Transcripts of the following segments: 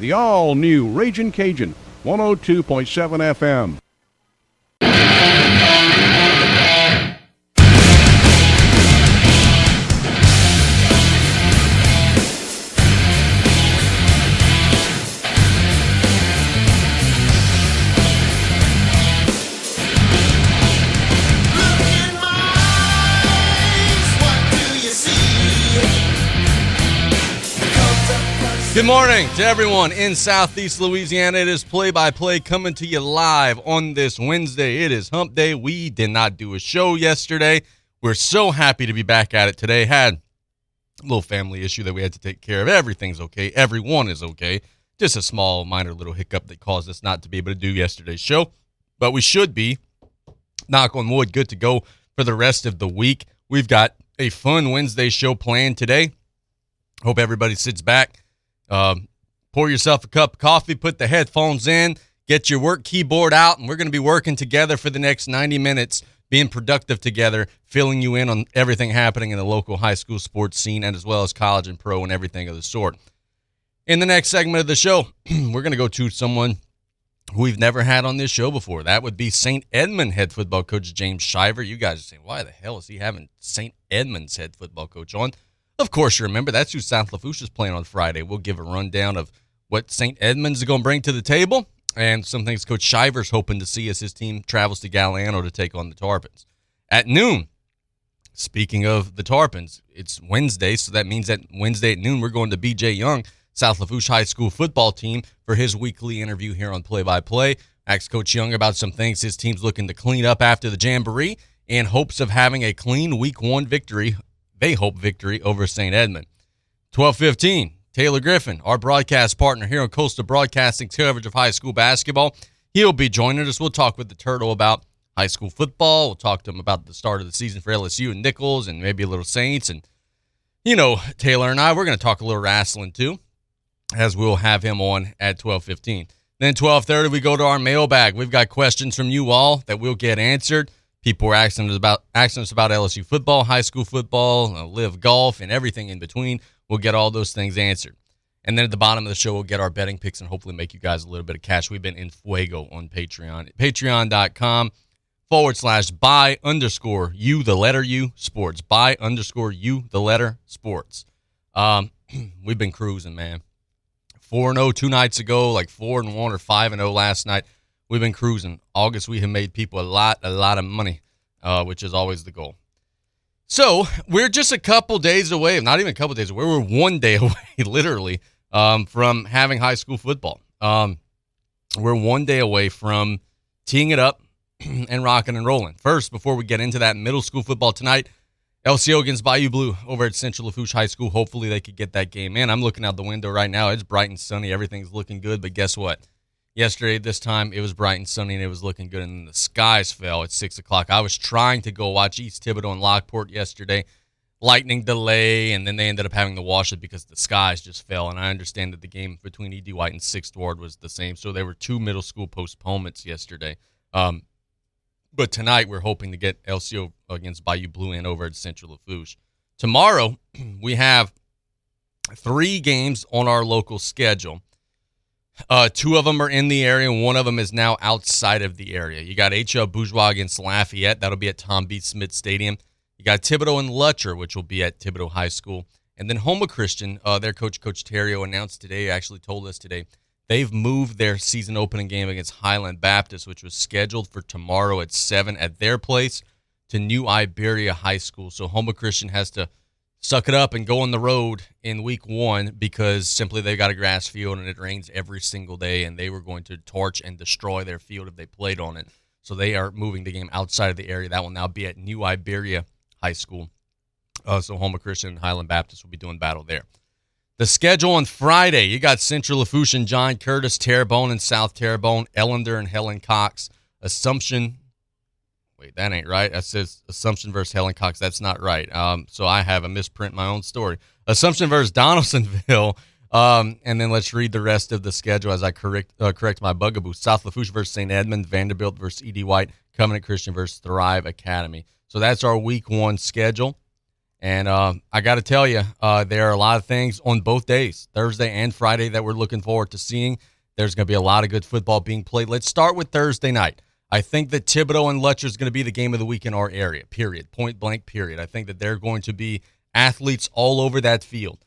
The all new Raging Cajun, 102.7 FM. Good morning to everyone in Southeast Louisiana. It is play by play coming to you live on this Wednesday. It is hump day. We did not do a show yesterday. We're so happy to be back at it today. Had a little family issue that we had to take care of. Everything's okay. Everyone is okay. Just a small, minor little hiccup that caused us not to be able to do yesterday's show. But we should be, knock on wood, good to go for the rest of the week. We've got a fun Wednesday show planned today. Hope everybody sits back um, pour yourself a cup of coffee, put the headphones in, get your work keyboard out, and we're going to be working together for the next 90 minutes, being productive together, filling you in on everything happening in the local high school sports scene and as well as college and pro and everything of the sort. In the next segment of the show, we're going to go to someone who we've never had on this show before. That would be St. Edmund head football coach James Shiver. You guys are saying, why the hell is he having St. Edmund's head football coach on? Of course, you remember that's who South Lafourche is playing on Friday. We'll give a rundown of what St. Edmunds is going to bring to the table and some things Coach Shiver's hoping to see as his team travels to Galliano to take on the Tarpons. At noon, speaking of the Tarpons, it's Wednesday, so that means that Wednesday at noon we're going to BJ Young, South Lafourche High School football team, for his weekly interview here on Play by Play. Asked Coach Young about some things his team's looking to clean up after the Jamboree in hopes of having a clean week one victory they hope victory over St. Edmund. 1215, Taylor Griffin, our broadcast partner here on Coastal Broadcasting's coverage of high school basketball. He'll be joining us. We'll talk with the Turtle about high school football. We'll talk to him about the start of the season for LSU and Nicholls and maybe a little Saints. And, you know, Taylor and I, we're going to talk a little wrestling too, as we'll have him on at 1215. Then 1230, we go to our mailbag. We've got questions from you all that we'll get answered. People were asking us about asking us about LSU football, high school football, uh, LIV golf, and everything in between. We'll get all those things answered. And then at the bottom of the show, we'll get our betting picks and hopefully make you guys a little bit of cash. We've been in fuego on Patreon. Patreon.com forward slash buy underscore you, the letter U, sports. Buy underscore you, the letter sports. Um, we've been cruising, man. 4 0 two nights ago, like 4 and 1 or 5 and 0 last night we've been cruising. August, we have made people a lot, a lot of money, uh, which is always the goal. So we're just a couple days away, not even a couple days away. We're one day away, literally, um, from having high school football. Um, we're one day away from teeing it up and rocking and rolling. First, before we get into that middle school football tonight, LCO against Bayou Blue over at Central Lafourche High School. Hopefully, they could get that game in. I'm looking out the window right now. It's bright and sunny. Everything's looking good. But guess what? Yesterday, this time, it was bright and sunny and it was looking good, and the skies fell at 6 o'clock. I was trying to go watch East Thibodaux and Lockport yesterday. Lightning delay, and then they ended up having to wash it because the skies just fell. And I understand that the game between E.D. White and Sixth Ward was the same. So there were two middle school postponements yesterday. Um, but tonight, we're hoping to get LCO against Bayou Blue and over at Central Lafourche. Tomorrow, we have three games on our local schedule. Uh, two of them are in the area, and one of them is now outside of the area. You got HL Bourgeois against Lafayette. That'll be at Tom B. Smith Stadium. You got Thibodaux and Lutcher, which will be at Thibodaux High School. And then Houma Christian, uh, their coach, Coach Terrio, announced today, actually told us today, they've moved their season opening game against Highland Baptist, which was scheduled for tomorrow at 7 at their place, to New Iberia High School. So Houma Christian has to – suck it up and go on the road in week one because simply they've got a grass field and it rains every single day and they were going to torch and destroy their field if they played on it. So they are moving the game outside of the area. That will now be at New Iberia High School. Uh, so Houma Christian and Highland Baptist will be doing battle there. The schedule on Friday, you got Central Lafourche and John Curtis, Terrebonne and South Terrebonne, Ellender and Helen Cox, Assumption Wait, that ain't right. That says Assumption versus Helen Cox. That's not right. Um, so I have a misprint my own story. Assumption versus Donaldsonville. Um, and then let's read the rest of the schedule as I correct uh, correct my bugaboo. South Lafourche versus St. Edmund, Vanderbilt versus E.D. White, Covenant Christian versus Thrive Academy. So that's our week one schedule. And uh, I got to tell you, uh, there are a lot of things on both days, Thursday and Friday, that we're looking forward to seeing. There's going to be a lot of good football being played. Let's start with Thursday night. I think that Thibodaux and Lutcher is going to be the game of the week in our area, period. Point blank, period. I think that they're going to be athletes all over that field.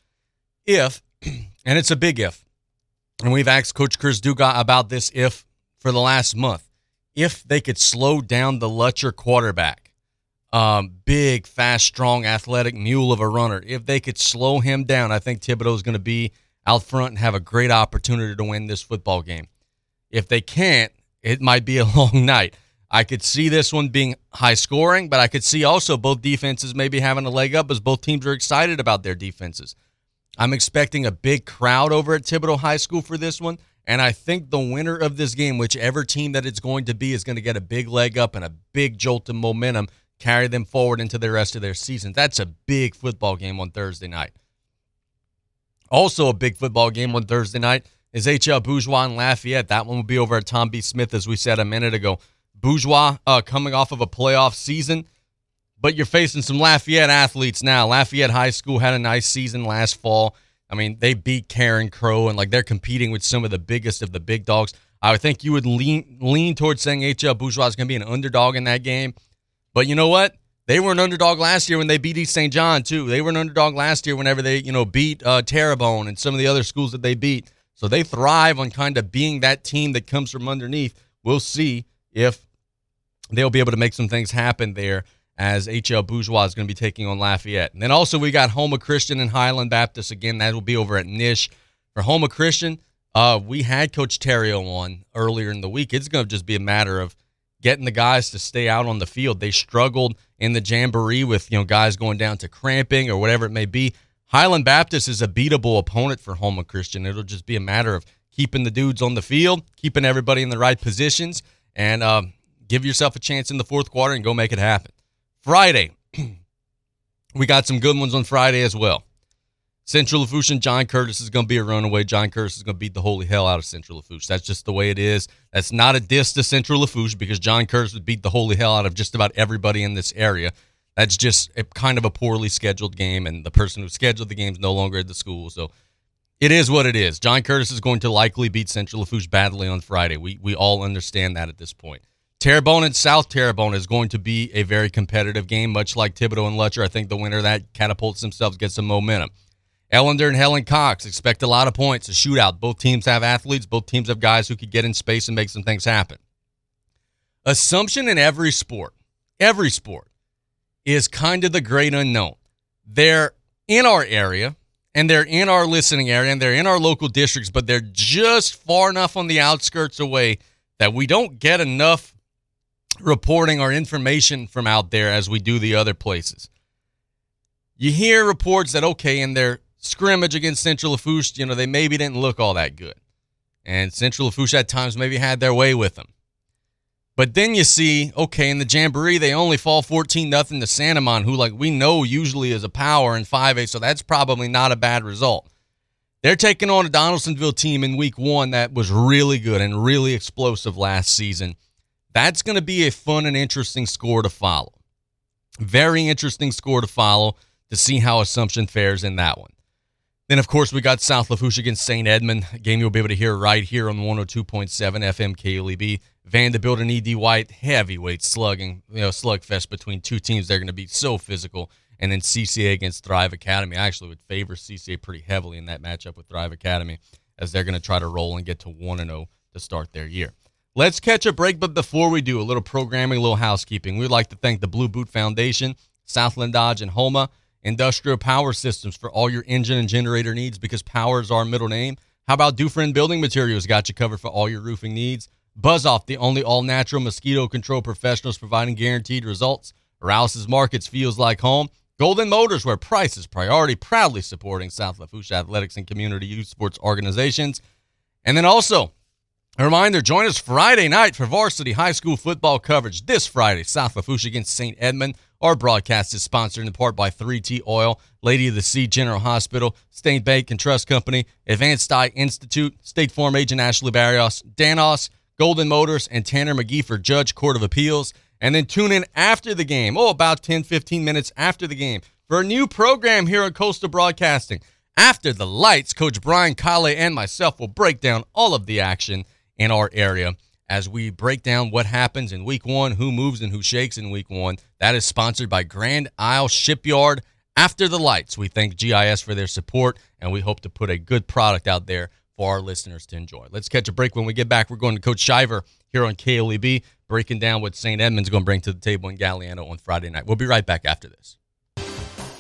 If, and it's a big if, and we've asked Coach Chris Dugas about this if for the last month, if they could slow down the Lutcher quarterback, um, big, fast, strong, athletic mule of a runner, if they could slow him down, I think Thibodaux is going to be out front and have a great opportunity to win this football game. If they can't, it might be a long night. I could see this one being high scoring, but I could see also both defenses maybe having a leg up as both teams are excited about their defenses. I'm expecting a big crowd over at Thibodaux High School for this one, and I think the winner of this game, whichever team that it's going to be, is going to get a big leg up and a big jolt of momentum, carry them forward into the rest of their season. That's a big football game on Thursday night. Also, a big football game on Thursday night is HL Bourgeois and Lafayette. That one will be over at Tom B. Smith, as we said a minute ago. Bourgeois uh, coming off of a playoff season, but you're facing some Lafayette athletes now. Lafayette High School had a nice season last fall. I mean, they beat Carencro, and like they're competing with some of the biggest of the big dogs. I would think you would lean lean towards saying HL Bourgeois is going to be an underdog in that game. But you know what? They were an underdog last year when they beat East St. John too. They were an underdog last year whenever they, you know, beat uh, Terrebonne and some of the other schools that they beat. So they thrive on kind of being that team that comes from underneath. We'll see if they'll be able to make some things happen there as HL Bourgeois is going to be taking on Lafayette. And then also we got Houma Christian and Highland Baptist again. That will be over at Nish. For Houma Christian, uh, we had Coach Terrio on earlier in the week. It's going to just be a matter of getting the guys to stay out on the field. They struggled in the jamboree with you know guys going down to cramping or whatever it may be. Highland Baptist is a beatable opponent for Houma Christian. It'll just be a matter of keeping the dudes on the field, keeping everybody in the right positions, and uh, give yourself a chance in the fourth quarter and go make it happen. Friday, we got some good ones on Friday as well. Central Lafourche and John Curtis is going to be a runaway. John Curtis is going to beat the holy hell out of Central Lafourche. That's just the way it is. That's not a diss to Central Lafourche because John Curtis would beat the holy hell out of just about everybody in this area. That's just a, kind of a poorly scheduled game, and the person who scheduled the game is no longer at the school. So it is what it is. John Curtis is going to likely beat Central Lafourche badly on Friday. We, we all understand that at this point. Terrebonne and South Terrebonne is going to be a very competitive game, much like Thibodaux and Lutcher. I think the winner that catapults themselves, gets some momentum. Ellender and Helen Cox expect a lot of points, a shootout. Both teams have athletes, both teams have guys who could get in space and make some things happen. Assumption in every sport, every sport, is kind of the great unknown. They're in our area and they're in our listening area and they're in our local districts, but they're just far enough on the outskirts away that we don't get enough reporting or information from out there as we do the other places. You hear reports that, okay, in their scrimmage against Central Lafourche, you know, they maybe didn't look all that good. And Central Lafourche at times maybe had their way with them. But then you see, okay, in the Jamboree, they only fall 14 nothing to St. Amant, who, like, we know usually is a power in 5A, so that's probably not a bad result. They're taking on a Donaldsonville team in week one that was really good and really explosive last season. That's going to be a fun and interesting score to follow. Very interesting score to follow to see how Assumption fares in that one. Then, of course, we got South Lafourche against St. Edmund, a game you'll be able to hear right here on 102.7 FM KLEB. Vanderbilt and E.D. White, heavyweight slugging, you know, slugfest between two teams. They're going to be so physical. And then CCA against Thrive Academy. I actually would favor CCA pretty heavily in that matchup with Thrive Academy as they're going to try to roll and get to 1 0 to start their year. Let's catch a break, but before we do, a little programming, a little housekeeping. We'd like to thank the Blue Boot Foundation, Southland Dodge, and Houma Industrial Power Systems for all your engine and generator needs because power is our middle name. How about Dufresne Building Materials? Got you covered for all your roofing needs. Buzz Off, the only all natural mosquito control professionals providing guaranteed results. Rouse's Markets feels like home. Golden Motors, where price is priority, proudly supporting South Lafourche athletics and community youth sports organizations. And then also, a reminder join us Friday night for varsity high school football coverage this Friday, South Lafourche against St. Edmund. Our broadcast is sponsored in part by 3T Oil, Lady of the Sea General Hospital, State Bank and Trust Company, Advanced Eye Institute, State Farm Agent Ashley Barrios, Danos, Golden Motors, and Tanner McGee for Judge Court of Appeals. And then tune in after the game, oh, about 10, 15 minutes after the game, for a new program here at Coastal Broadcasting. After the lights, Coach Brian Kale and myself will break down all of the action in our area as we break down what happens in week one, who moves and who shakes in week one. That is sponsored by Grand Isle Shipyard. After the lights, we thank GIS for their support and we hope to put a good product out there for our listeners to enjoy. Let's catch a break. When we get back, we're going to Coach Shiver here on KLEB, breaking down what St. Edmund's going to bring to the table in Galliano on Friday night. We'll be right back after this.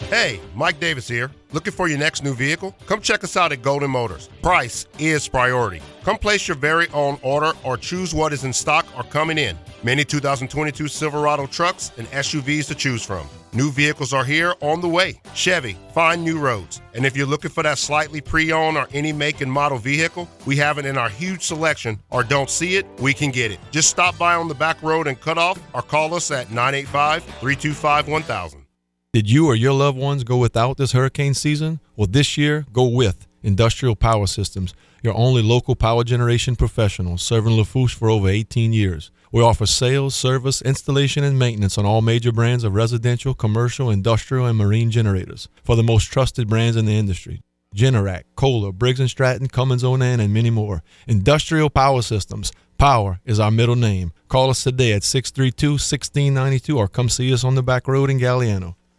Hey, Mike Davis here. Looking for your next new vehicle? Come check us out at Golden Motors. Price is priority. Come place your very own order or choose what is in stock or coming in. Many 2022 Silverado trucks and SUVs to choose from. New vehicles are here on the way. Chevy, find new roads. And if you're looking for that slightly pre owned or any make and model vehicle, we have it in our huge selection, or don't see it, we can get it. Just stop by on the back road and cut off, or call us at 985 325 1000. Did you or your loved ones go without this hurricane season? Well, this year, go with Industrial Power Systems, your only local power generation professional serving Lafourche for over 18 years. We offer sales, service, installation, and maintenance on all major brands of residential, commercial, industrial, and marine generators for the most trusted brands in the industry. Generac, Kohler, Briggs & Stratton, Cummins Onan, and many more. Industrial Power Systems. Power is our middle name. Call us today at 632-1692 or come see us on the back road in Galliano.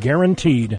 guaranteed.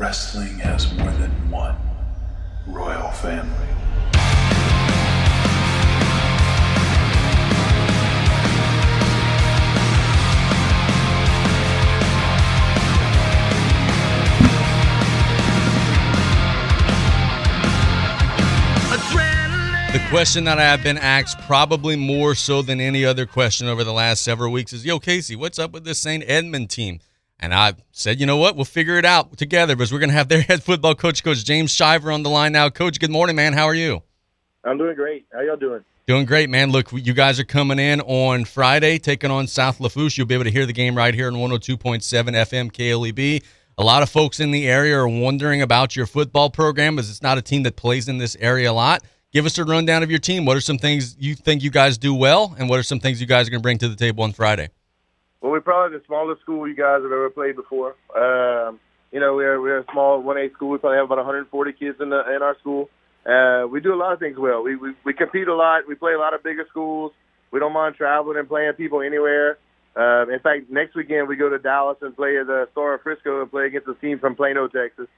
Wrestling has more than one royal family. The question that I have been asked, probably more so than any other question over the last several weeks, is Yo, Casey, what's up with this St. Edmund team? And I said, you know what? We'll figure it out together because we're going to have their head football coach, Coach James Shiver, on the line now. Coach, good morning, man. How are you? I'm doing great. How y'all doing? Doing great, man. Look, you guys are coming in on Friday, taking on South Lafourche. You'll be able to hear the game right here on 102.7 FM KLEB. A lot of folks in the area are wondering about your football program as it's not a team that plays in this area a lot. Give us a rundown of your team. What are some things you think you guys do well, and what are some things you guys are going to bring to the table on Friday? Well, we're probably the smallest school you guys have ever played before. Um, you know, we're we're a small one A school. We probably have about 140 kids in the in our school. Uh, we do a lot of things well. We, we we compete a lot. We play a lot of bigger schools. We don't mind traveling and playing people anywhere. Um, in fact, next weekend we go to Dallas and play at the Star of Frisco and play against a team from Plano, Texas.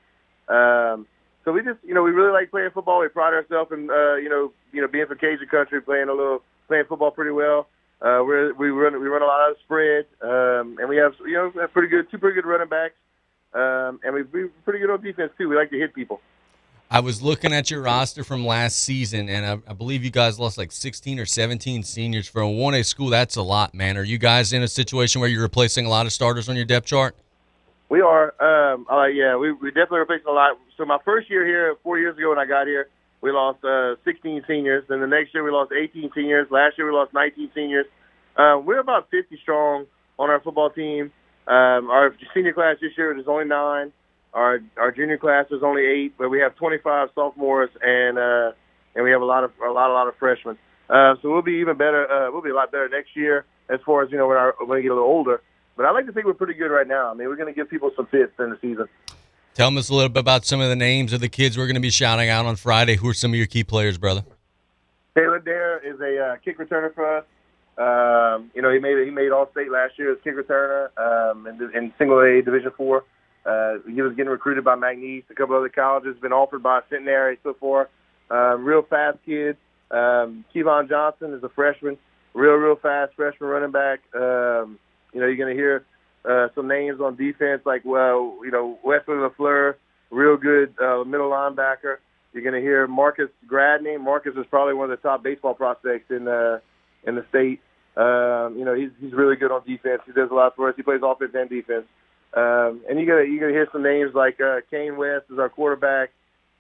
Um, so we just, you know, we really like playing football. We pride ourselves in, uh, you know, you know, being from Cajun country, playing a little, playing football pretty well. Uh, we're, we run, we run a lot of spread, um, and we have, you know, have pretty good, two pretty good running backs, um, and we, we're pretty good on defense too. We like to hit people. I was looking at your roster from last season, and I, I believe you guys lost like 16 or 17 seniors for a 1A school. That's a lot, man. Are you guys in a situation where you're replacing a lot of starters on your depth chart? We are. Um, uh, yeah, we, we definitely replacing a lot. So my first year here, four years ago when I got here, we lost uh, 16 seniors. Then the next year we lost 18 seniors. Last year we lost 19 seniors. Um, we're about 50 strong on our football team. Um, our senior class this year is only nine. Our our junior class is only eight, but we have 25 sophomores and uh, and we have a lot of a lot a lot of freshmen. Uh, so we'll be even better. Uh, we'll be a lot better next year as far as you know when, our, when we get a little older. But I like to think we're pretty good right now. I mean, we're going to give people some fits in the season. Tell us a little bit about some of the names of the kids we're going to be shouting out on Friday. Who are some of your key players, brother? Taylor Dare is a uh, kick returner for us. Um, you know, he made he made All State last year as kick returner um, in, in Single A Division Four. Uh, he was getting recruited by McNeese, a couple other colleges, been offered by Centenary so far. Um, real fast kid. Um, Kevon Johnson is a freshman, real, real fast freshman running back. Um, you know, you're going to hear uh, some names on defense like, well, you know, Wesley LaFleur, real good uh, middle linebacker. You're going to hear Marcus Gradney. Marcus is probably one of the top baseball prospects in the in the state. Um, you know, he's he's really good on defense. He does a lot for us. He plays offense and defense. Um, and you're gonna you're gonna hear some names like uh, Kane West is our quarterback,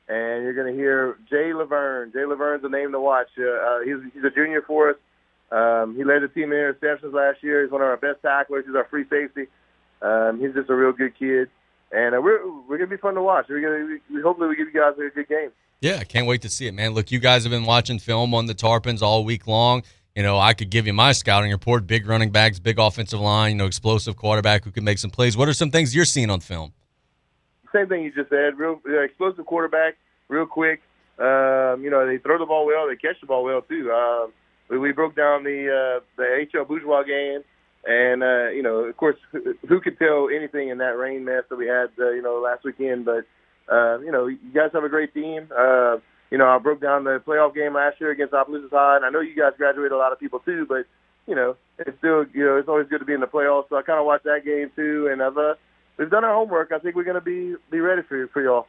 and you're gonna hear Jay Laverne. Jay Laverne's a name to watch. Uh, uh, he's he's a junior for us. Um, he led the team in interceptions last year. He's one of our best tacklers. He's our free safety. Um, he's just a real good kid, and uh, we're we're gonna be fun to watch. We're gonna we, hopefully we give you guys a good game. Yeah, I can't wait to see it, man. Look, you guys have been watching film on the Tarpons all week long. You know, I could give you my scouting report: big running backs, big offensive line, you know, explosive quarterback who can make some plays. What are some things you're seeing on film? Same thing you just said. Real uh, explosive quarterback, real quick. Um, you know, they throw the ball well, they catch the ball well too. Um, we, we broke down the uh, the HL Bourgeois game, and uh, you know, of course, who, who could tell anything in that rain mess that we had, uh, you know, last weekend? But uh, you know, you guys have a great team. Uh, you know, I broke down the playoff game last year against Opelousas High, and I know you guys graduated a lot of people too, but you know, it's still, you know, it's always good to be in the playoffs. So I kind of watched that game too, and I've uh, we've done our homework. I think we're going to be be ready for for y'all.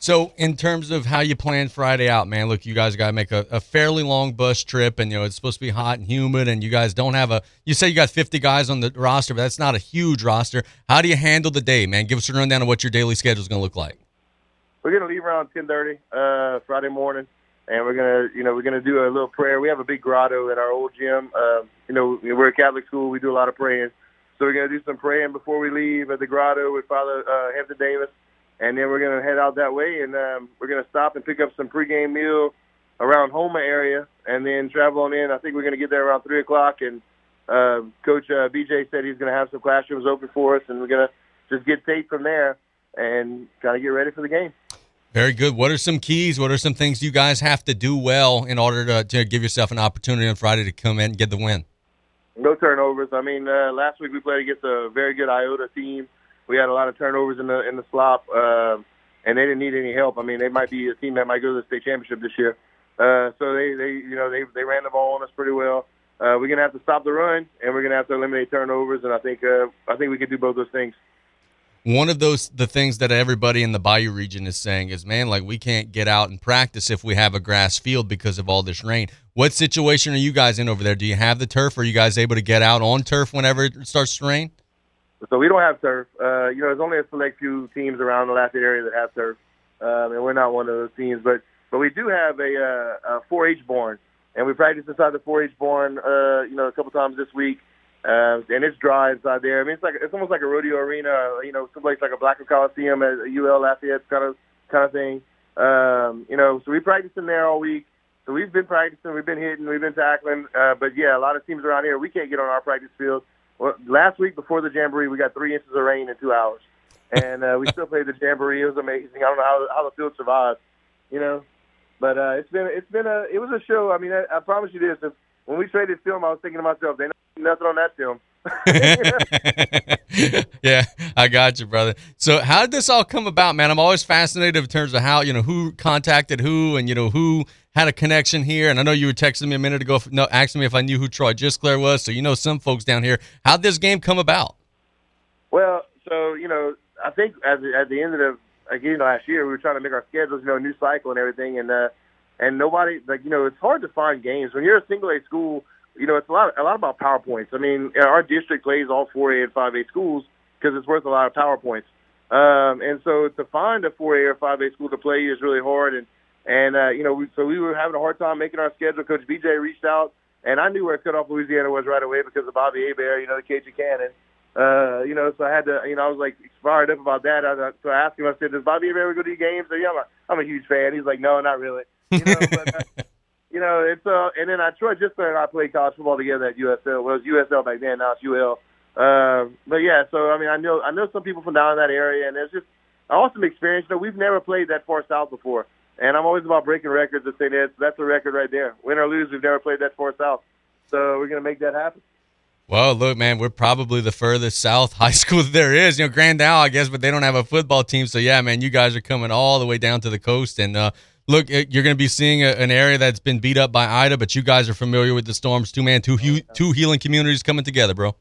So, in terms of how you plan Friday out, man, look, you guys got to make a, a, fairly long bus trip, and you know it's supposed to be hot and humid, and you guys don't have a. You say you got 50 guys on the roster, but that's not a huge roster. How do you handle the day, man? Give us a rundown of what your daily schedule is going to look like we're gonna leave around 10:30 uh, Friday morning, and we're gonna, you know, we're gonna do a little prayer. We have a big grotto in our old gym. Uh, you know, we're a Catholic school. We do a lot of praying, so we're gonna do some praying before we leave at the grotto with Father uh, Hampton Davis, and then we're gonna head out that way, and um, we're gonna stop and pick up some pregame meal around Houma area, and then travel on in. I think we're gonna get there around three o'clock, and uh, Coach uh, BJ said he's gonna have some classrooms open for us, and we're gonna just get tape from there and kind of get ready for the game. Very good. What are some keys? What are some things you guys have to do well in order to, to give yourself an opportunity on Friday to come in and get the win? No turnovers. I mean, uh, last week we played against a very good Iota team. We had a lot of turnovers in the in the slop, uh, and they didn't need any help. I mean, they might be a team that might go to the state championship this year. Uh, so they, they, you know, they they ran the ball on us pretty well. Uh, we're gonna have to stop the run, and we're gonna have to eliminate turnovers. And I think uh, I think we can do both those things one of those the things that everybody in the Bayou region is saying is, man, like we can't get out and practice if we have a grass field because of all this rain. What situation are you guys in over there? Do you have the turf? Are you guys able to get out on turf whenever it starts to rain? So we don't have turf. Uh, you know, there's only a select few teams around the Lafayette area that have turf, um, and we're not one of those teams. But but we do have a, uh, a 4-H barn, and we practice inside the 4-H barn. Uh, you know, a couple times this week. Uh, and it's dry inside there. I mean, it's like it's almost like a rodeo arena, you know, someplace like a Blackham Coliseum at UL Lafayette kind of kind of thing. Um, you know, so we practice in there all week. So we've been practicing, we've been hitting, we've been tackling. Uh, but yeah, a lot of teams around here we can't get on our practice field. Last week before the jamboree, we got three inches of rain in two hours, and uh, we still played the jamboree. It was amazing. I don't know how how the field survived, you know. But uh, it's been it's been a it was a show. I mean, I, I promise you this: if when we traded film, I was thinking to myself, they nothing on that film. yeah, I got you, brother. So, how did this all come about, man? I'm always fascinated in terms of how you know who contacted who, and you know who had a connection here. And I know you were texting me a minute ago, no, asking me if I knew who Troy Gisclair was. So you know some folks down here. How did this game come about? Well, so you know, I think at the, at the end of the again last year, we were trying to make our schedules, you know, new cycle and everything, and uh, and nobody like you know it's hard to find games when you're a single A school. You know it's a lot a lot about powerpoints. I mean our district plays all four A and five A schools because it's worth a lot of powerpoints. Um, and so to find a four A or five A school to play is really hard. And and uh, you know we, so we were having a hard time making our schedule. Coach BJ reached out, and I knew where Cutoff Louisiana was right away because of Bobby Hebert, you know the Cajun Cannon. Uh, you know, so I had to, you know, I was like fired up about that. I, so I asked him, I said, "Does Bobby ever go to games?" So yeah, I'm a, I'm a huge fan. He's like, "No, not really." You know, but, uh, you know, it's uh, and then I Troy Gisclair and I played college football together at USL. Well, it was USL back then. Now it's UL. Uh, but yeah, so I mean, I know I know some people from down in that area, and it's just an awesome experience. You know, we've never played that far south before, and I'm always about breaking records and saying that's that's a record right there. Win or lose, we've never played that far south, so we're gonna make that happen. Well, look, man, we're probably the furthest south high school there is. You know, Grand Isle, I guess, but they don't have a football team. So yeah, man, you guys are coming all the way down to the coast, and uh, look, you're going to be seeing a, an area that's been beat up by Ida, but you guys are familiar with the storms. Two man, two he- two healing communities coming together, bro.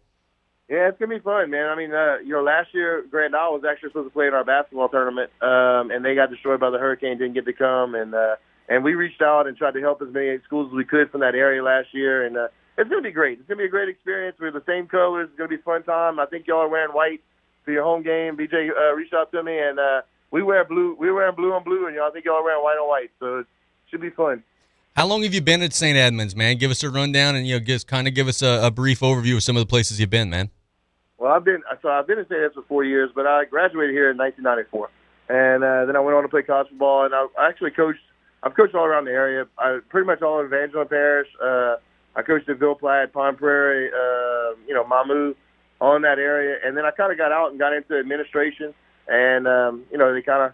Yeah, it's gonna be fun, man. I mean, uh, you know, last year Grand Isle was actually supposed to play in our basketball tournament, um, and they got destroyed by the hurricane. Didn't get to come, and uh, and we reached out and tried to help as many schools as we could from that area last year, and uh, it's gonna be great. It's gonna be a great experience. We're the same colors. It's gonna be a fun time. I think y'all are wearing white for your home game. BJ uh, reached out to me, and uh, we wear blue. We're wearing blue on blue, and y'all I think y'all are wearing white on white. So it should be fun. How long have you been at St. Edmunds, man? Give us a rundown and you know, just kind of give us a, a brief overview of some of the places you've been, man. Well, I've been so I've been in St. Ed's for four years, but I graduated here in 1994, and uh, then I went on to play college football, and I, I actually coached. I've coached all around the area. I pretty much all of Evangeline Parish. Uh, I coached at Ville Platte, Pine Prairie, uh, you know, Mamou, all in that area, and then I kind of got out and got into administration, and um, you know, they kind of,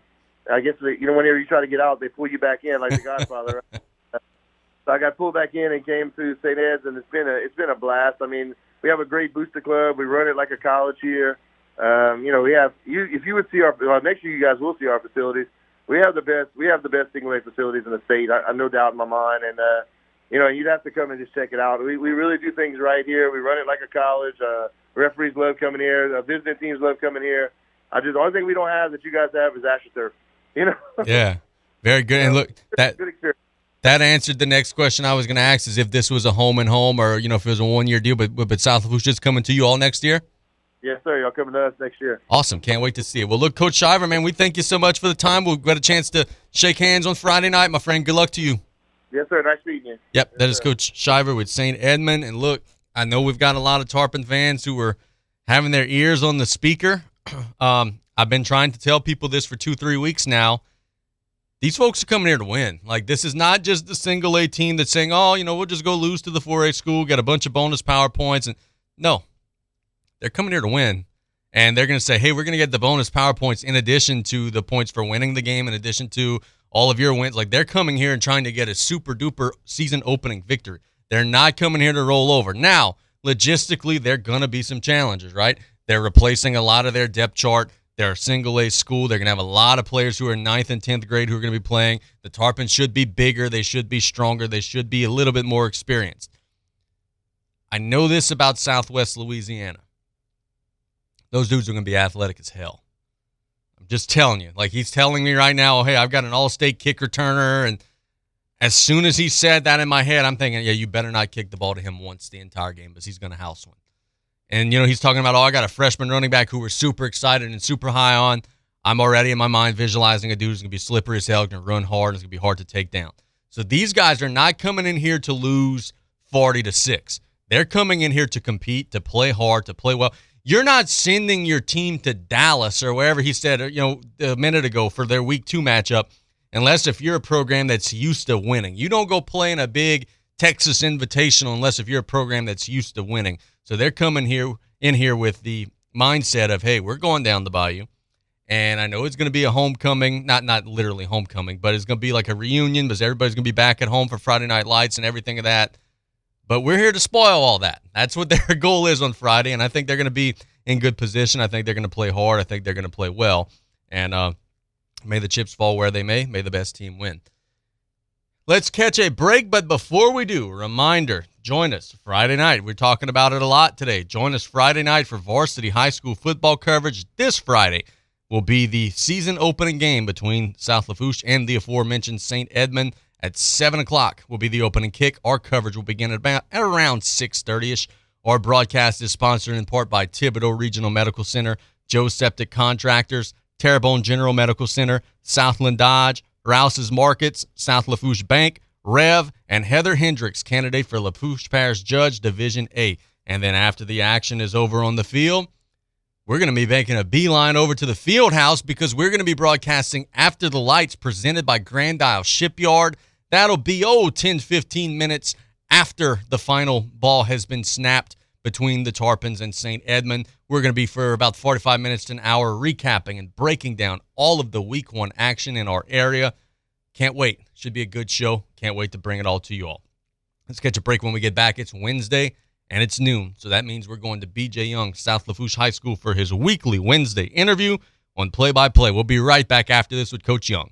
I guess, they, you know, whenever you try to get out, they pull you back in like the Godfather. so I got pulled back in and came to St. Ed's, and it's been a it's been a blast. I mean we have a great booster club. We run it like a college here. Um, you know, we have you. If you would see our well, next year, you guys will see our facilities. We have the best. We have the best single A facilities in the state. I, I no doubt in my mind. And uh, you know, you'd have to come and just check it out. We we really do things right here. We run it like a college. Uh, referees love coming here. Uh, visiting teams love coming here. I just the only thing we don't have that you guys have is AstroTurf. You know. Yeah. Very good. And look, that good experience that answered the next question I was going to ask: is if this was a home and home, or you know, if it was a one year deal. But but South Lafourche just coming to you all next year. Yes, sir. Y'all coming to us next year. Awesome. Can't wait to see it. Well, look, Coach Shiver, man, we thank you so much for the time. We've got a chance to shake hands on Friday night, my friend. Good luck to you. Yes, sir. Nice meeting you. Yep, yes, that is sir. Coach Shiver with St. Edmund. And look, I know we've got a lot of Tarpon fans who are having their ears on the speaker. Um, I've been trying to tell people this for two, three weeks now these folks are coming here to win. Like this is not just the single A team that's saying, "Oh, you know, we'll just go lose to the 4A school, get a bunch of bonus power points." And no, they're coming here to win, and they're going to say, "Hey, we're going to get the bonus power points in addition to the points for winning the game, in addition to all of your wins." Like they're coming here and trying to get a super duper season opening victory. They're not coming here to roll over. Now, logistically, there are going to be some challenges, right? They're replacing a lot of their depth chart. They're a single A school. They're going to have a lot of players who are ninth and 10th grade who are going to be playing. The Tarpons should be bigger. They should be stronger. They should be a little bit more experienced. I know this about Southwest Louisiana. Those dudes are going to be athletic as hell. I'm just telling you. Like he's telling me right now, oh, hey, I've got an all state kick returner. And as soon as he said that in my head, I'm thinking, yeah, you better not kick the ball to him once the entire game because he's going to house one. And, you know, he's talking about, oh, I got a freshman running back who we're super excited and super high on. I'm already in my mind visualizing a dude who's going to be slippery as hell, going to run hard, and it's going to be hard to take down. So these guys are not coming in here to lose 40 to 6. They're coming in here to compete, to play hard, to play well. You're not sending your team to Dallas or wherever he said, you know, a minute ago for their week two matchup, unless if you're a program that's used to winning. You don't go play in a big Texas Invitational unless if you're a program that's used to winning. So they're coming here in here with the mindset of, hey, we're going down the bayou. And I know it's going to be a homecoming, not not literally homecoming, but it's going to be like a reunion because everybody's going to be back at home for Friday night lights and everything of that. But we're here to spoil all that. That's what their goal is on Friday, and I think they're going to be in good position. I think they're going to play hard. I think they're going to play well, and uh, may the chips fall where they may. May the best team win. Let's catch a break, but before we do, reminder join us Friday night. We're talking about it a lot today. Join us Friday night for varsity high school football coverage. This Friday will be the season opening game between South Lafourche and the aforementioned St. Edmund at 7 o'clock will be the opening kick. Our coverage will begin at about at around 6.30ish. Our broadcast is sponsored in part by Thibodaux Regional Medical Center, Joe Septic Contractors, Terrebonne General Medical Center, Southland Dodge, Rouse's Markets, South Lafourche Bank, Rev, and Heather Hendricks, candidate for Lafourche Parish Judge Division A. And then after the action is over on the field, we're going to be making a beeline over to the field house because we're going to be broadcasting After the Lights presented by Grand Isle Shipyard. That'll be, oh, 10, 15 minutes after the final ball has been snapped between the Tarpons and St. Edmund. We're going to be for about 45 minutes to an hour recapping and breaking down all of the week one action in our area. Can't wait. Should be a good show. Can't wait to bring it all to you all. Let's catch a break when we get back. It's Wednesday, and it's noon. So that means we're going to BJ Young, South Lafourche High School, for his weekly Wednesday interview on Play by Play. We'll be right back after this with Coach Young.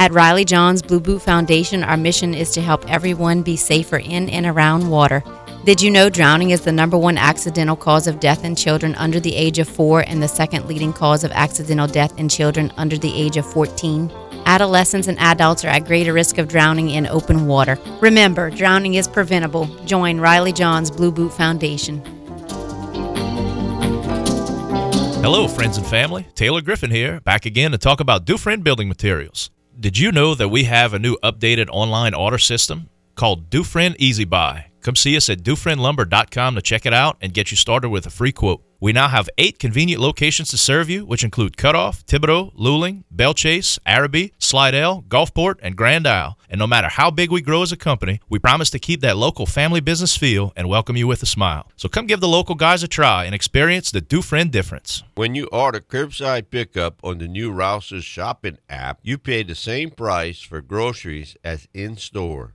At Riley Johns Blue Boot Foundation, our mission is to help everyone be safer in and around water. Did you know drowning is the number one accidental cause of death in children under the age of four and the second leading cause of accidental death in children under the age of 14? Adolescents and adults are at greater risk of drowning in open water. Remember, drowning is preventable. Join Riley Johns Blue Boot Foundation. Hello, friends and family. Taylor Griffin here, back again to talk about Dufresne Building Materials. Did you know that we have a new updated online order system called Dufresne Easy Buy? Come see us at DufresneLumber.com to check it out and get you started with a free quote. We now have eight convenient locations to serve you, which include Cutoff, Thibodaux, Luling, Belle Chasse, Arabi, Slidell, Gulfport, and Grand Isle. And no matter how big we grow as a company, we promise to keep that local family business feel and welcome you with a smile. So come give the local guys a try and experience the Dufresne difference. When you order curbside pickup on the new Rouse's shopping app, you pay the same price for groceries as in store.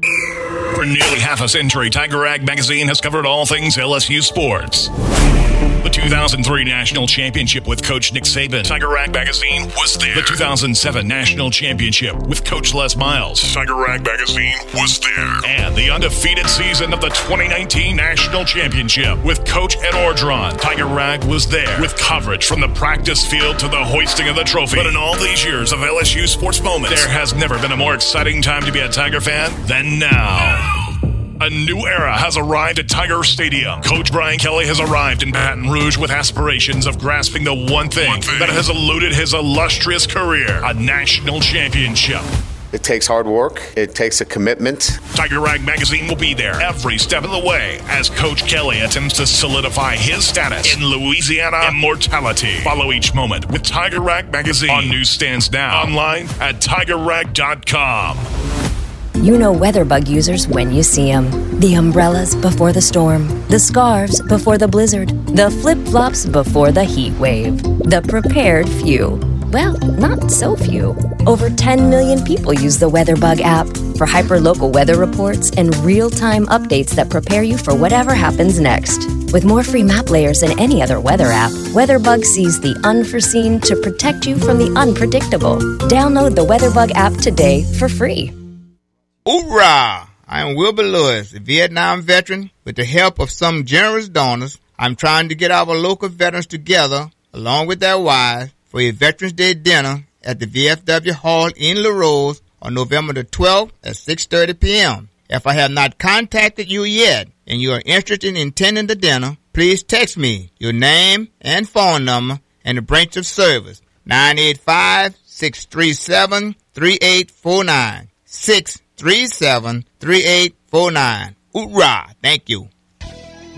For nearly half a century, Tiger Rag magazine has covered all things LSU sports. The 2003 National Championship with Coach Nick Saban. Tiger Rag Magazine was there. The 2007 National Championship with Coach Les Miles. Tiger Rag Magazine was there. And the undefeated season of the 2019 National Championship with Coach Ed Orgeron. Tiger Rag was there with coverage from the practice field to the hoisting of the trophy. But in all these years of LSU sports moments, there has never been a more exciting time to be a Tiger fan than now. A new era has arrived at Tiger Stadium. Coach Brian Kelly has arrived in Baton Rouge with aspirations of grasping the one thing, one thing. that has eluded his illustrious career a national championship. It takes hard work. It takes a commitment. Tiger Rag Magazine will be there every step of the way as Coach Kelly attempts to solidify his status in Louisiana immortality. Follow each moment with Tiger Rag Magazine on newsstands now, online at tigerrag.com. You know WeatherBug users when you see them. The umbrellas before the storm, the scarves before the blizzard, the flip flops before the heat wave. The prepared few. Well, not so few. Over 10 million people use the WeatherBug app for hyperlocal weather reports and real-time updates that prepare you for whatever happens next. With more free map layers than any other weather app, WeatherBug sees the unforeseen to protect you from the unpredictable. Download the WeatherBug app today for free. Hoorah! I am Wilbur Lewis, a Vietnam veteran. With the help of some generous donors, I'm trying to get our local veterans together, along with their wives, for a Veterans Day dinner at the VFW Hall in Larose on November the 12th at 6.30 p.m. If I have not contacted you yet and you are interested in attending the dinner, please text me your name and phone number and the branch of service 985-637-3849 637-3849 Hoorah! Thank you.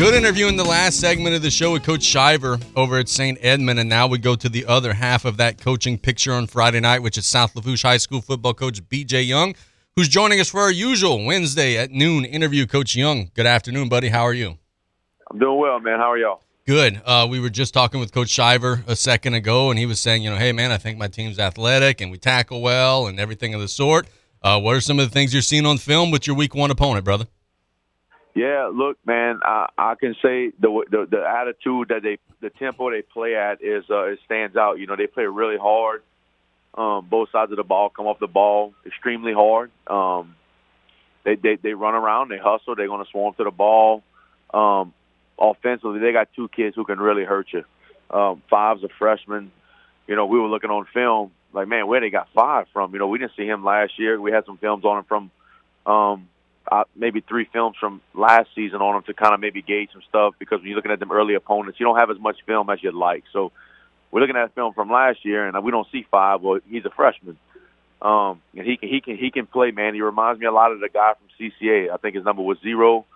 Good interview in the last segment of the show with Coach Shiver over at St. Edmund. And now we go to the other half of that coaching picture on Friday night, which is South Lafourche High School football coach BJ Young, who's joining us for our usual Wednesday at noon interview. Coach Young, good afternoon, buddy. How are you? I'm doing well, man. How are y'all? Good. Uh, we were just talking with Coach Shiver a second ago, and he was saying, you know, hey, man, I think my team's athletic and we tackle well and everything of the sort. Uh, what are some of the things you're seeing on film with your week one opponent, brother? Yeah, look, man, I, I can say the, the the attitude that they, the tempo they play at is uh, it stands out. You know, they play really hard. Um, both sides of the ball come off the ball extremely hard. Um, they, they they run around, they hustle, they're going to swarm to the ball. Um, offensively, they got two kids who can really hurt you. Um, Five's a freshman. You know, we were looking on film, like, man, where they got Five from? You know, we didn't see him last year. We had some films on him from um, uh, maybe three films from last season on them to kind of maybe gauge some stuff because when you're looking at them early opponents, you don't have as much film as you'd like. So we're looking at film from last year, and we don't see five. Well, he's a freshman, um, and he can he can he can play. Man, he reminds me a lot of the guy from CCA. I think his number was zero.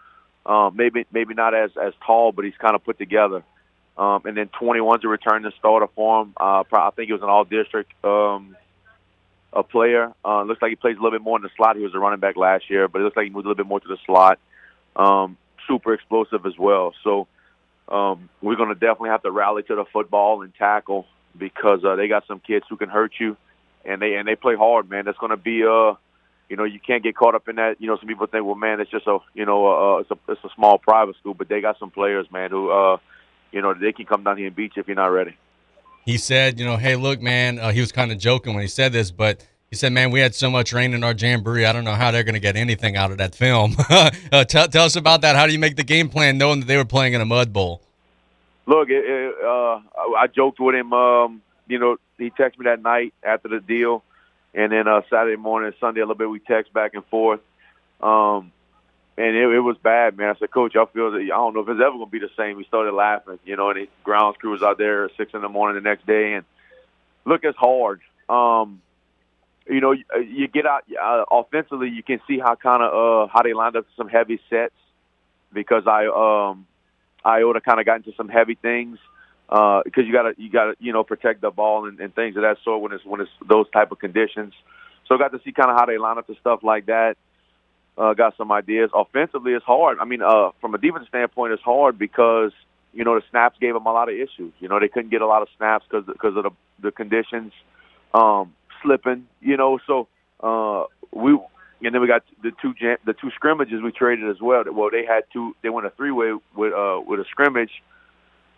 Um, maybe maybe not as as tall, but he's kind of put together. Um, and then 21's a return to starter for him. Uh, I think he was an all district um, a player. Uh, looks like he plays a little bit more in the slot. He was a running back last year, but it looks like he moved a little bit more to the slot. Um, super explosive as well. So um, we're going to definitely have to rally to the football and tackle because uh, they got some kids who can hurt you, and they and they play hard, man. That's going to be uh, you know, you can't get caught up in that. You know, some people think, well, man, it's just a you know, uh, it's a it's a small private school, but they got some players, man, who uh, you know, they can come down here and beat you if you're not ready he said, you know, hey, look, man, uh, he was kind of joking when he said this, but he said, man, we had so much rain in our jamboree. I don't know how they're going to get anything out of that film. uh, tell, tell us about that. How do you make the game plan knowing that they were playing in a mud bowl? Look, it, it, uh, I joked with him. Um, you know, he texted me that night after the deal, and then uh, Saturday morning Sunday a little bit we text back and forth. Um, and it, it was bad, man. I said, Coach, I feel that I don't know if it's ever to be the same. We started laughing, you know, and the grounds crew was out there at six in the morning the next day, and look, it's hard. Um, you know, you, you get out uh, offensively, you can see how kind of uh, how they lined up some heavy sets because I um, Iota kind of got into some heavy things because uh, you got to you got to you know protect the ball and, and things of that sort when it's when it's those type of conditions. So I got to see kind of how they line up the stuff like that uh, got some ideas. Offensively, it's hard. I mean, uh, from a defense standpoint, it's hard because you know the snaps gave them a lot of issues. You know, they couldn't get a lot of snaps because because of the the conditions, um, slipping. You know, so uh, we and then we got the two the two scrimmages we traded as well. Well, they had two. They went a three way with uh, with a scrimmage.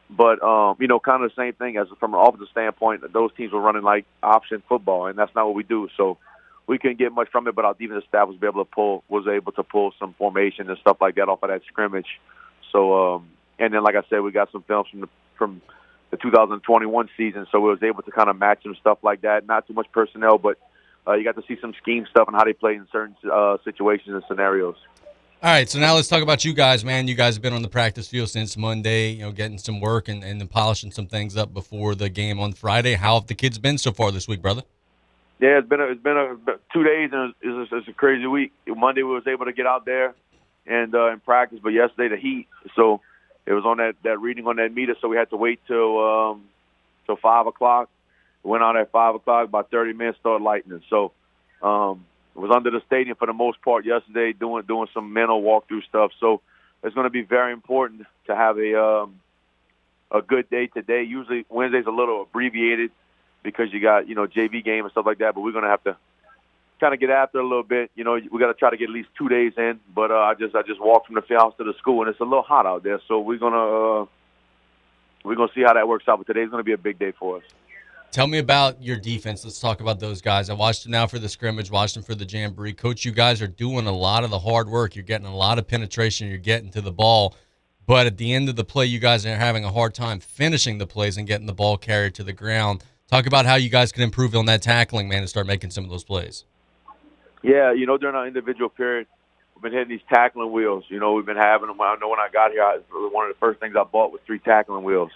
But um, you know, kind of the same thing as from an offensive standpoint. Those teams were running like option football, and that's not what we do. So we couldn't get much from it, but our defensive staff was able to pull was able to pull some formation and stuff like that off of that scrimmage. So um, and then like I said, we got some films from the from the 2021 season, so we was able to kind of match some stuff like that. Not too much personnel, but uh, you got to see some scheme stuff and how they play in certain uh, situations and scenarios. All right, so now let's talk about you guys, man. You guys have been on the practice field since Monday, you know, getting some work and, and polishing some things up before the game on Friday. How have the kids been so far this week, brother? Yeah, it's been a, it's been a two days and it's, it's a crazy week. Monday we was able to get out there and uh, and practice, but yesterday the heat, so it was on that that reading on that meter, so we had to wait till um, till five o'clock. went out at five o'clock. About thirty minutes started lightning, so um, was under the stadium for the most part yesterday, doing doing some mental walkthrough stuff. So it's going to be very important to have a um, a good day today. Usually Wednesday's a little abbreviated because you got you know JV game and stuff like that. But we're to have to kind of get after it a little bit. You know, we got to try to get at least two days in. But uh, I just I just walked from the house to the school, and it's a little hot out there. So we're gonna uh, we're gonna see how that works out. But today's to be a big day for us. Tell me about your defense. Let's talk about those guys. I watched them now for the scrimmage, watched them for the jamboree. Coach, you guys are doing a lot of the hard work. You're getting a lot of penetration. You're getting to the ball. But at the end of the play, you guys are having a hard time finishing the plays and getting the ball carried to the ground. Talk about how you guys can improve on that tackling, man, and start making some of those plays. Yeah, you know, during our individual period, we've been hitting these tackling wheels. You know, we've been having them. I know when I got here, I, one of the first things I bought was three tackling wheels.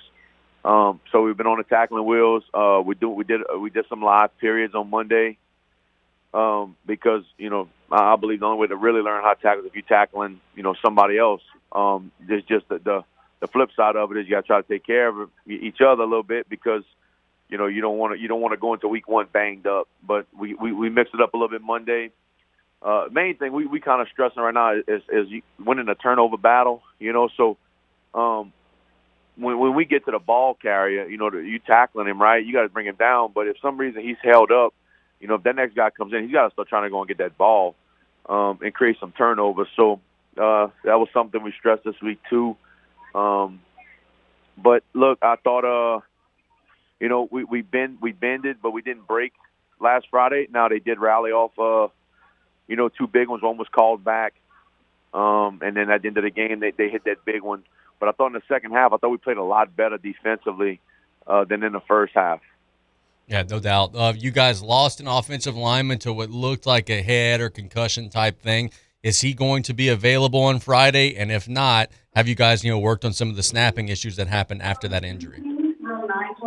Um, so we've been on the tackling wheels. Uh, we do we did uh, we did some live periods on Monday um, because you know I believe the only way to really learn how to tackle is if you're tackling you know somebody else. Um, there's just the, the the flip side of it is you got to try to take care of each other a little bit because you know you don't want to you don't want to go into week one banged up. But we we, we mixed it up a little bit Monday. Uh, main thing we we kind of stressing right now is is winning a turnover battle. You know, so um, when when we get to the ball carrier, you know, you tackling him right, you got to bring him down. But if some reason he's held up, you know, if that next guy comes in, he's got to start trying to go and get that ball um, and create some turnovers. So uh, that was something we stressed this week too. Um, but look, I thought, uh, you know, we we bend we bended, but we didn't break last Friday. Now they did rally off, uh, you know, two big ones. One was called back, um, and then at the end of the game, they they hit that big one. But I thought in the second half, I thought we played a lot better defensively uh, than in the first half. Yeah, no doubt. Uh, you guys lost an offensive lineman to what looked like a head or concussion type thing. Is he going to be available on Friday? And if not, have you guys you know worked on some of the snapping issues that happened after that injury?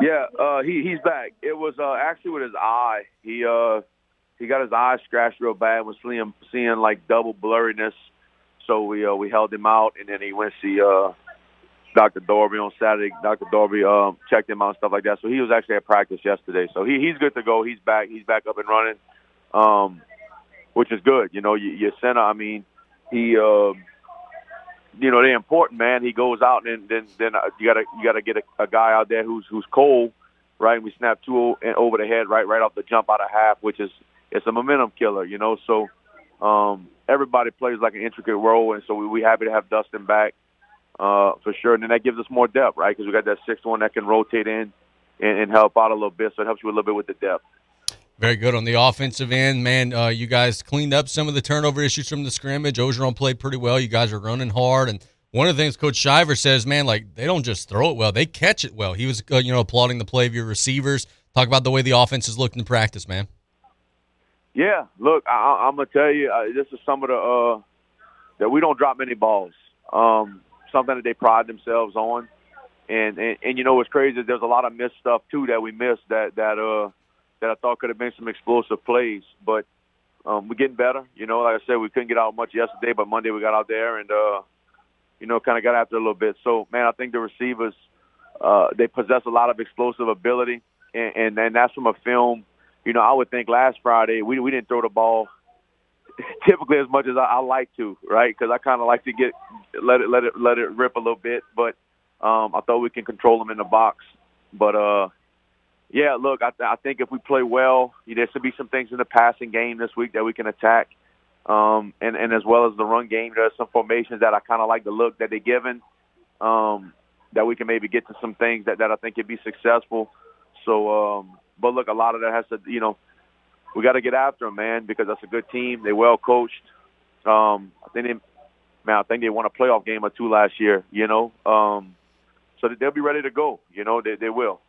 Yeah, uh, he he's back. It was uh, actually with his eye. He uh, he got his eye scratched real bad. Was seeing seeing like double blurriness. So we uh, we held him out, and then he went see uh, Dr. Dorby on Saturday. Dr. Dorby um, checked him out and stuff like that. So he was actually at practice yesterday. So he he's good to go. He's back. He's back up and running, um, which is good. You know, your center. I mean, he. Uh, you know they're important, man. He goes out and then then uh, you gotta you gotta get a, a guy out there who's who's cold, right? And we snap two over the head right right off the jump out of half, which is it's a momentum killer, you know. So um, everybody plays like an intricate role, and so we we happy to have Dustin back uh, for sure. And then that gives us more depth, right? Because we got that sixth one that can rotate in and, and, help out a little bit. So it helps you a little bit with the depth. Very good on the offensive end, man. Uh, you guys cleaned up some of the turnover issues from the scrimmage. Ogeron played pretty well. You guys are running hard, and one of the things Coach Shiver says, man, like they don't just throw it well; they catch it well. He was, uh, you know, applauding the play of your receivers. Talk about the way the offense has looked in practice, man. Yeah, look, I, am gonna tell you, uh, this is some of the uh, that we don't drop many balls. Um, something that they pride themselves on. And, and and you know what's crazy there's a lot of missed stuff too that we missed that that uh that I thought could have been some explosive plays. But um, we're getting better. You know, like I said, we couldn't get out much yesterday, but Monday we got out there and uh, you know kind of got after a little bit. So man, I think the receivers uh, they possess a lot of explosive ability, and, and and that's from a film. You know, I would think last Friday we we didn't throw the ball typically as much as I, I like to, right? Because I kind of like to get let it let it let it rip a little bit, but um, I thought we can control them in the box. But uh, yeah, look, I, th- I think if we play well, there should be some things in the passing game this week that we can attack, um, and and as well as the run game. There's some formations that I kind of like the look that they're given, um, that we can maybe get to some things that that I think could be successful. So, um, but look, a lot of that has to, you know we got to get after them, man, because that's a good team. They well coached. Um, I think they, man, I think they won a playoff game or two last year. You know, um, so they'll be ready to go. You know, they they will.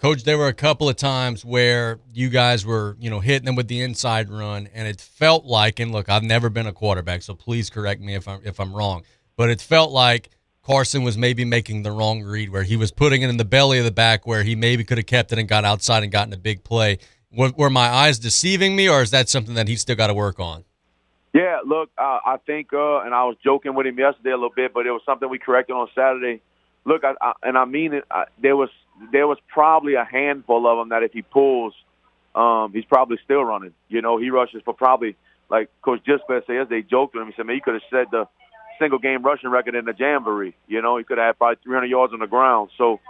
Coach, there were a couple of times where you guys were, you know, hitting them with the inside run, and it felt like, and look, I've never been a quarterback, so please correct me if I'm if I'm wrong, but it felt like Carson was maybe making the wrong read, where he was putting it in the belly of the back, where he maybe could have kept it and got outside and gotten a big play. Were, were my eyes deceiving me, or is that something that he's still got to work on? Yeah, look, uh, I think, uh, and I was joking with him yesterday a little bit, but it was something we corrected on Saturday. Look, I, I, and I mean it. I, there was there was probably a handful of them that if he pulls, um, he's probably still running. You know, he rushes for probably like Coach Gisclair said. They joked with him. He said, "Man, he could have set the single game rushing record in the jamboree. You know, he could have had probably 300 yards on the ground." So,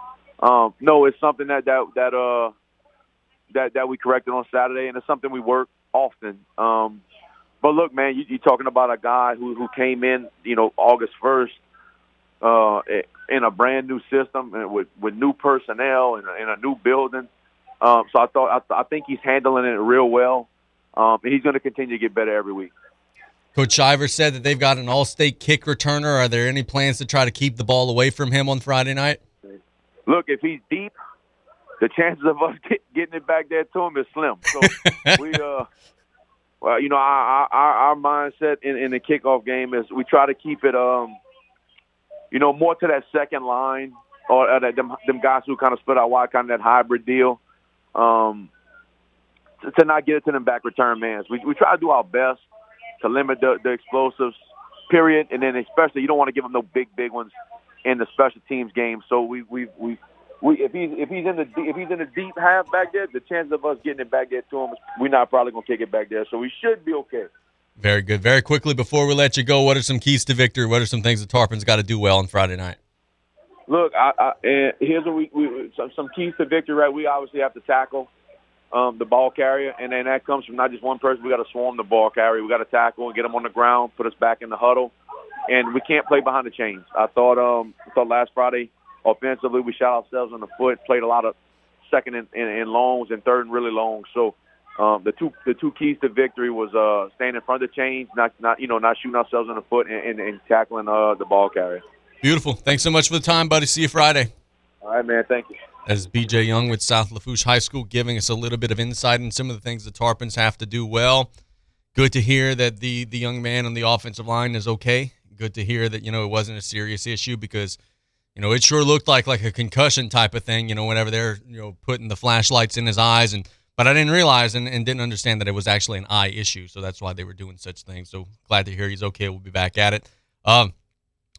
um, no, it's something that that that uh that that we corrected on Saturday, and it's something we work often. Um, but look, man, you, you're talking about a guy who who came in, you know, August first, uh, in a brand new system and with with new personnel and in, a new building. Um, so I thought I, I think he's handling it real well, um, and he's going to continue to get better every week. Coach Shiver said that they've got an all-state kick returner. Are there any plans to try to keep the ball away from him on Friday night? Look, if he's deep, the chances of us get, getting it back there to him is slim. So we, uh, well, you know, our our, our mindset in, in the kickoff game is we try to keep it, um, you know, more to that second line or uh, them them guys who kind of split out wide, kind of that hybrid deal, um, to, to not get it to them back return mans. We we try to do our best to limit the, the explosives, period, and then especially you don't want to give them no big big ones in the special teams game. So we we we we if he's if he's in the if he's in the deep half back there, the chance of us getting it back there to him, we're not probably gonna kick it back there. So we should be okay. Very good. Very quickly before we let you go, what are some keys to victory? What are some things that Tarpon's got to do well on Friday night? Look, I, I, and here's what we, we some, some keys to victory. Right, we obviously have to tackle um, the ball carrier, and then that comes from not just one person. We got to swarm the ball carrier. We got to tackle and get them on the ground, put us back in the huddle, and we can't play behind the chains. I thought um, I thought last Friday offensively we shot ourselves in the foot, played a lot of second and, and, and longs and third and really long. So um, the two the two keys to victory was uh, staying in front of the chains, not not you know not shooting ourselves in the foot, and, and, and tackling uh, the ball carrier. Beautiful. Thanks so much for the time, buddy. See you Friday. All right, man. Thank you. As BJ Young with South Lafourche High School giving us a little bit of insight in some of the things the Tarpons have to do well. Good to hear that the the young man on the offensive line is okay. Good to hear that you know it wasn't a serious issue because you know it sure looked like like a concussion type of thing. You know whenever they're you know putting the flashlights in his eyes and but I didn't realize and, and didn't understand that it was actually an eye issue. So that's why they were doing such things. So glad to hear he's okay. We'll be back at it. Um,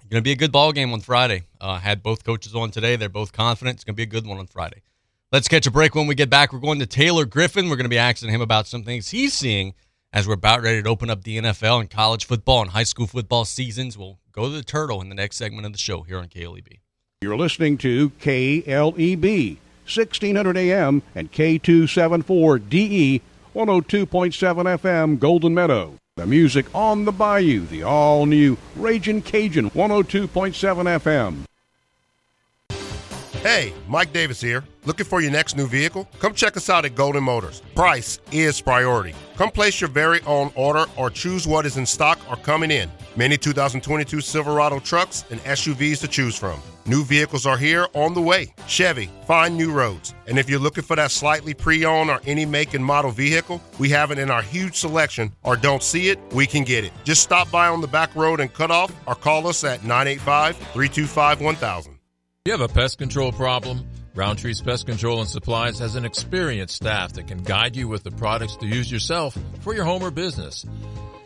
going to be a good ball game on Friday. Uh, had both coaches on today. They're both confident. It's going to be a good one on Friday. Let's catch a break when we get back. We're going to Taylor Griffin. We're going to be asking him about some things he's seeing as we're about ready to open up the NFL and college football and high school football seasons. We'll go to the Turtle in the next segment of the show here on KLEB. You're listening to KLEB, 1600 AM and K274DE, 102.7 FM, Golden Meadow. The music on the bayou, the all new Raging Cajun, 102.7 FM. Hey, Mike Davis here. Looking for your next new vehicle? Come check us out at Golden Motors. Price is priority. Come place your very own order or choose what is in stock or coming in. Many 2022 Silverado trucks and SUVs to choose from. New vehicles are here on the way. Chevy, find new roads. And if you're looking for that slightly pre owned or any make and model vehicle, we have it in our huge selection, or don't see it, we can get it. Just stop by on the back road and cut off, or call us at 985 325 1000. You have a pest control problem? Roundtree's Pest Control and Supplies has an experienced staff that can guide you with the products to use yourself for your home or business.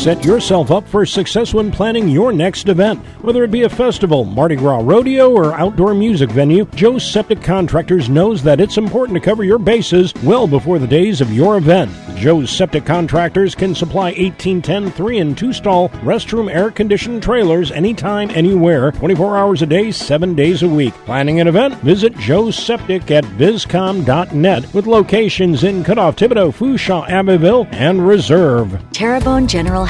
Set yourself up for success when planning your next event. Whether it be a festival, Mardi Gras rodeo, or outdoor music venue, Joe's Septic Contractors knows that it's important to cover your bases well before the days of your event. Joe's Septic Contractors can supply 1810 3 and 2 stall restroom air conditioned trailers anytime, anywhere, 24 hours a day, 7 days a week. Planning an event? Visit Joe's Septic at viscom.net with locations in Cutoff, Thibodaux, Fourchon, Abbeville, and Reserve. Terrebonne General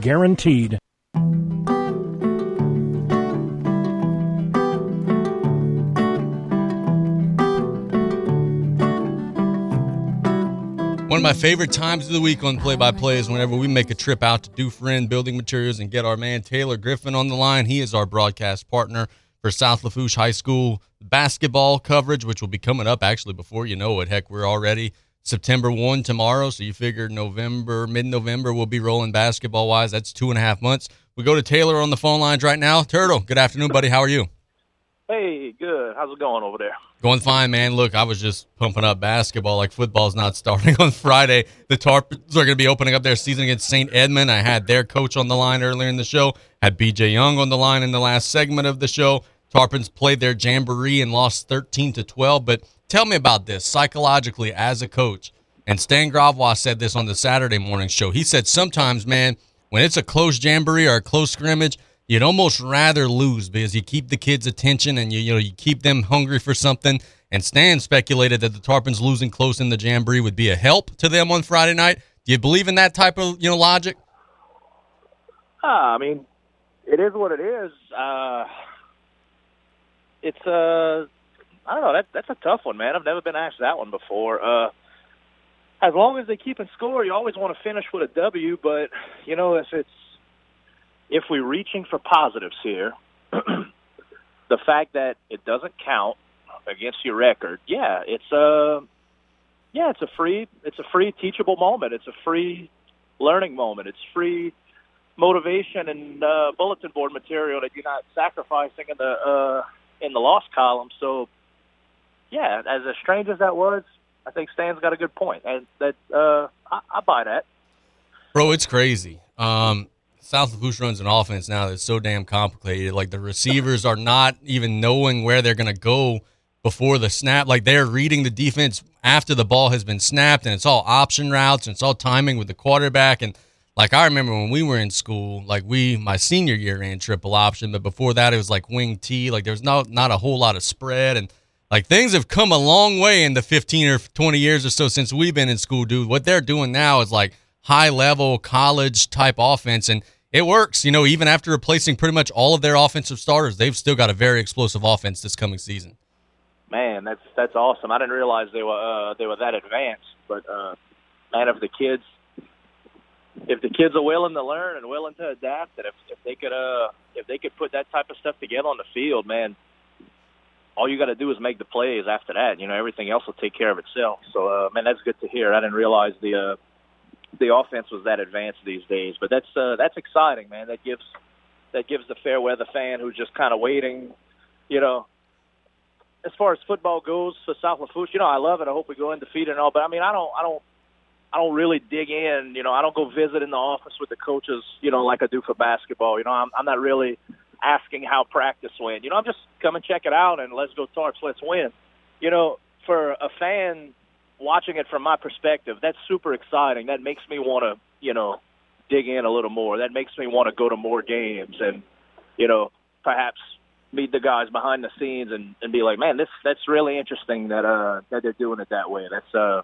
guaranteed. One of my favorite times of the week on Play by Play is whenever we make a trip out to Dufrene Building Materials and get our man Taylor Griffin on the line. He is our broadcast partner for South Lafourche High School basketball coverage, which will be coming up actually before you know it. Heck, we're already September 1 tomorrow, so you figure November, mid November, we'll be rolling basketball wise. That's two and a half months. We go to Taylor on the phone lines right now. Turtle, good afternoon, buddy. How are you? Hey, good. How's it going over there? Going fine, man. Look, I was just pumping up basketball. Like football's not starting on Friday. The Tarpons are going to be opening up their season against St. Edmund. I had their coach on the line earlier in the show. Had BJ Young on the line in the last segment of the show. Tarpons played their jamboree and lost 13 to 12. But tell me about this psychologically as a coach. And Stan Gravois said this on the Saturday morning show. He said sometimes, man, when it's a close jamboree or a close scrimmage, you'd almost rather lose because you keep the kids' attention and you you know you keep them hungry for something. And Stan speculated that the Tarpons losing close in the jamboree would be a help to them on Friday night. Do you believe in that type of you know logic? Ah, I mean, it is what it is. Uh, it's uh, I don't know. That that's a tough one, man. I've never been asked that one before. Uh, as long as they keep in score, you always want to finish with a W. But you know, if it's if we're reaching for positives here, the fact that it doesn't count against your record, yeah, it's a yeah, it's a free it's a free teachable moment. It's a free learning moment. It's free motivation and uh, bulletin board material that you're not sacrificing in the uh, in the loss column. So, yeah, as strange as that was, I think Stan's got a good point, and that uh, I, I buy that. Bro, it's crazy. Um, South Lafourche runs an offense now that's so damn complicated. Like the receivers are not even knowing where they're to go before the snap. Like they're reading the defense after the ball has been snapped, and it's all option routes and it's all timing with the quarterback. And like I remember when we were in school, like we my senior year ran triple option, but before that it was like wing T. Like there's not not a whole lot of spread and. Like things have come a long way in the 15 or 20 years or so since we've been in school, dude. What they're doing now is like high level college type offense and it works. You know, even after replacing pretty much all of their offensive starters, they've still got a very explosive offense this coming season. Man, that's that's awesome. I didn't realize they were uh, they were that advanced. But uh, man, if the kids if the kids are willing to learn and willing to adapt, and if, if they could uh if they could put that type of stuff together on the field, man, all you got to do is make the plays after that. You know, everything else will take care of itself. So, uh, man, that's good to hear. I didn't realize the uh, the offense was that advanced these days, but that's uh, that's exciting, man. That gives that gives the fair weather fan who's just kind of waiting, you know. As far as football goes for South Lafourche, you know, I love it. I hope we go undefeated and all, but I mean, I don't, I don't, I don't really dig in. You know, I don't go visit in the office with the coaches, you know, like I do for basketball. You know, I'm, I'm not really asking how practice went. You know, I'm just come and check it out and let's go Tarps, let's win. You know, for a fan watching it from my perspective, that's super exciting. That makes me want to, you know, dig in a little more. That makes me want to go to more games. And you know, perhaps meet the guys behind the scenes and, and be like, man, this that's really interesting that uh that they're doing it that way. That's uh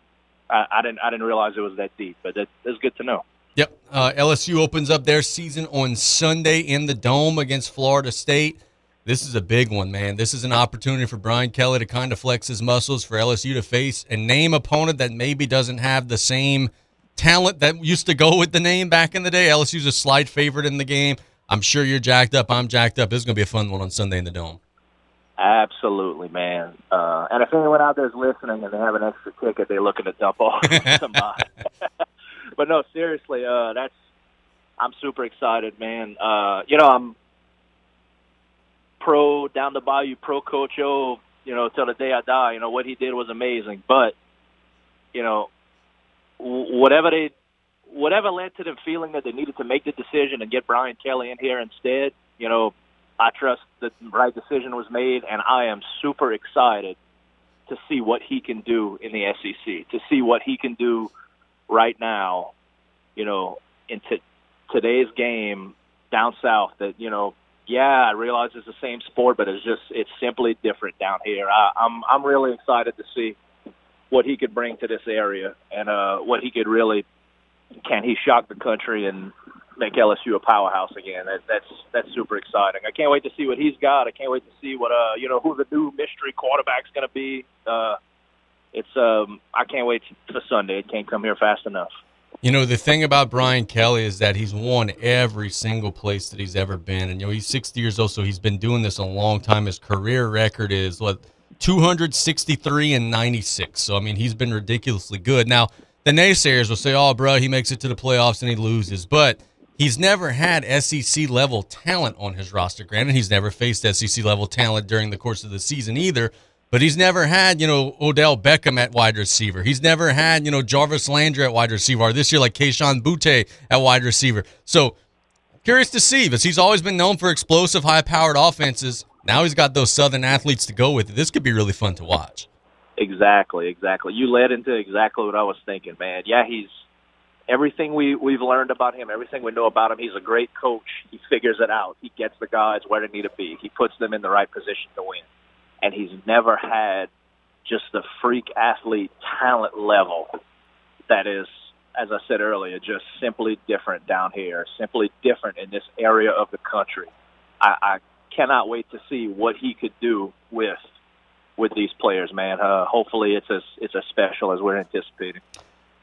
I, I didn't I didn't realize it was that deep, but that, that's good to know. Yep. Uh, LSU opens up their season on Sunday in the Dome against Florida State. This is a big one, man. This is an opportunity for Brian Kelly to kind of flex his muscles for LSU to face a name opponent that maybe doesn't have the same talent that used to go with the name back in the day. LSU's a slight favorite in the game. I'm sure you're jacked up. I'm jacked up. This is going to be a fun one on Sunday in the Dome. Absolutely, man. Uh, and if anyone out there is listening and they have an extra ticket, they're looking to dump off some buy. but no, seriously, uh, that's I'm super excited, man. Uh, you know, I'm pro down the bayou, pro Coach O. You know, till the day I die. You know what he did was amazing, but you know, whatever they, whatever led to them feeling that they needed to make the decision and get Brian Kelly in here instead. You know, I trust that the right decision was made, and I am super excited to see what he can do in the SEC, to see what he can do right now, you know, in t- today's game down south. That you know, yeah, I realize it's the same sport, but it's just it's simply different down here. I, I'm I'm really excited to see what he could bring to this area and uh, what he could really can he shock the country and make LSU a powerhouse again. That, that's that's super exciting. I can't wait to see what he's got. I can't wait to see what uh you know who the new mystery quarterback's going to be. Uh, it's um I can't wait for Sunday. It can't come here fast enough. You know, the thing about Brian Kelly is that he's won every single place that he's ever been. And, you know, he's 60 years old, so he's been doing this a long time. His career record is, what, 263 and 96. So, I mean, he's been ridiculously good. Now, the naysayers will say, oh, bro, he makes it to the playoffs and he loses. But he's never had SEC level talent on his roster. Granted, he's never faced SEC level talent during the course of the season either. But he's never had, you know, Odell Beckham at wide receiver. He's never had, you know, Jarvis Landry at wide receiver. Or this year, like Kayshon Boutte at wide receiver. So curious to see, because he's always been known for explosive, high-powered offenses. Now he's got those Southern athletes to go with it. This could be really fun to watch. Exactly, exactly. You led into exactly what I was thinking, man. Yeah, he's everything we we've learned about him, everything we know about him. He's a great coach. He figures it out. He gets the guys where they need to be. He puts them in the right position to win and he's never had just the freak athlete talent level that is, as I said earlier, just simply different down here, simply different in this area of the country. I, I cannot wait to see what he could do with with these players, man. Uh, hopefully, it's as it's as special as we're anticipating.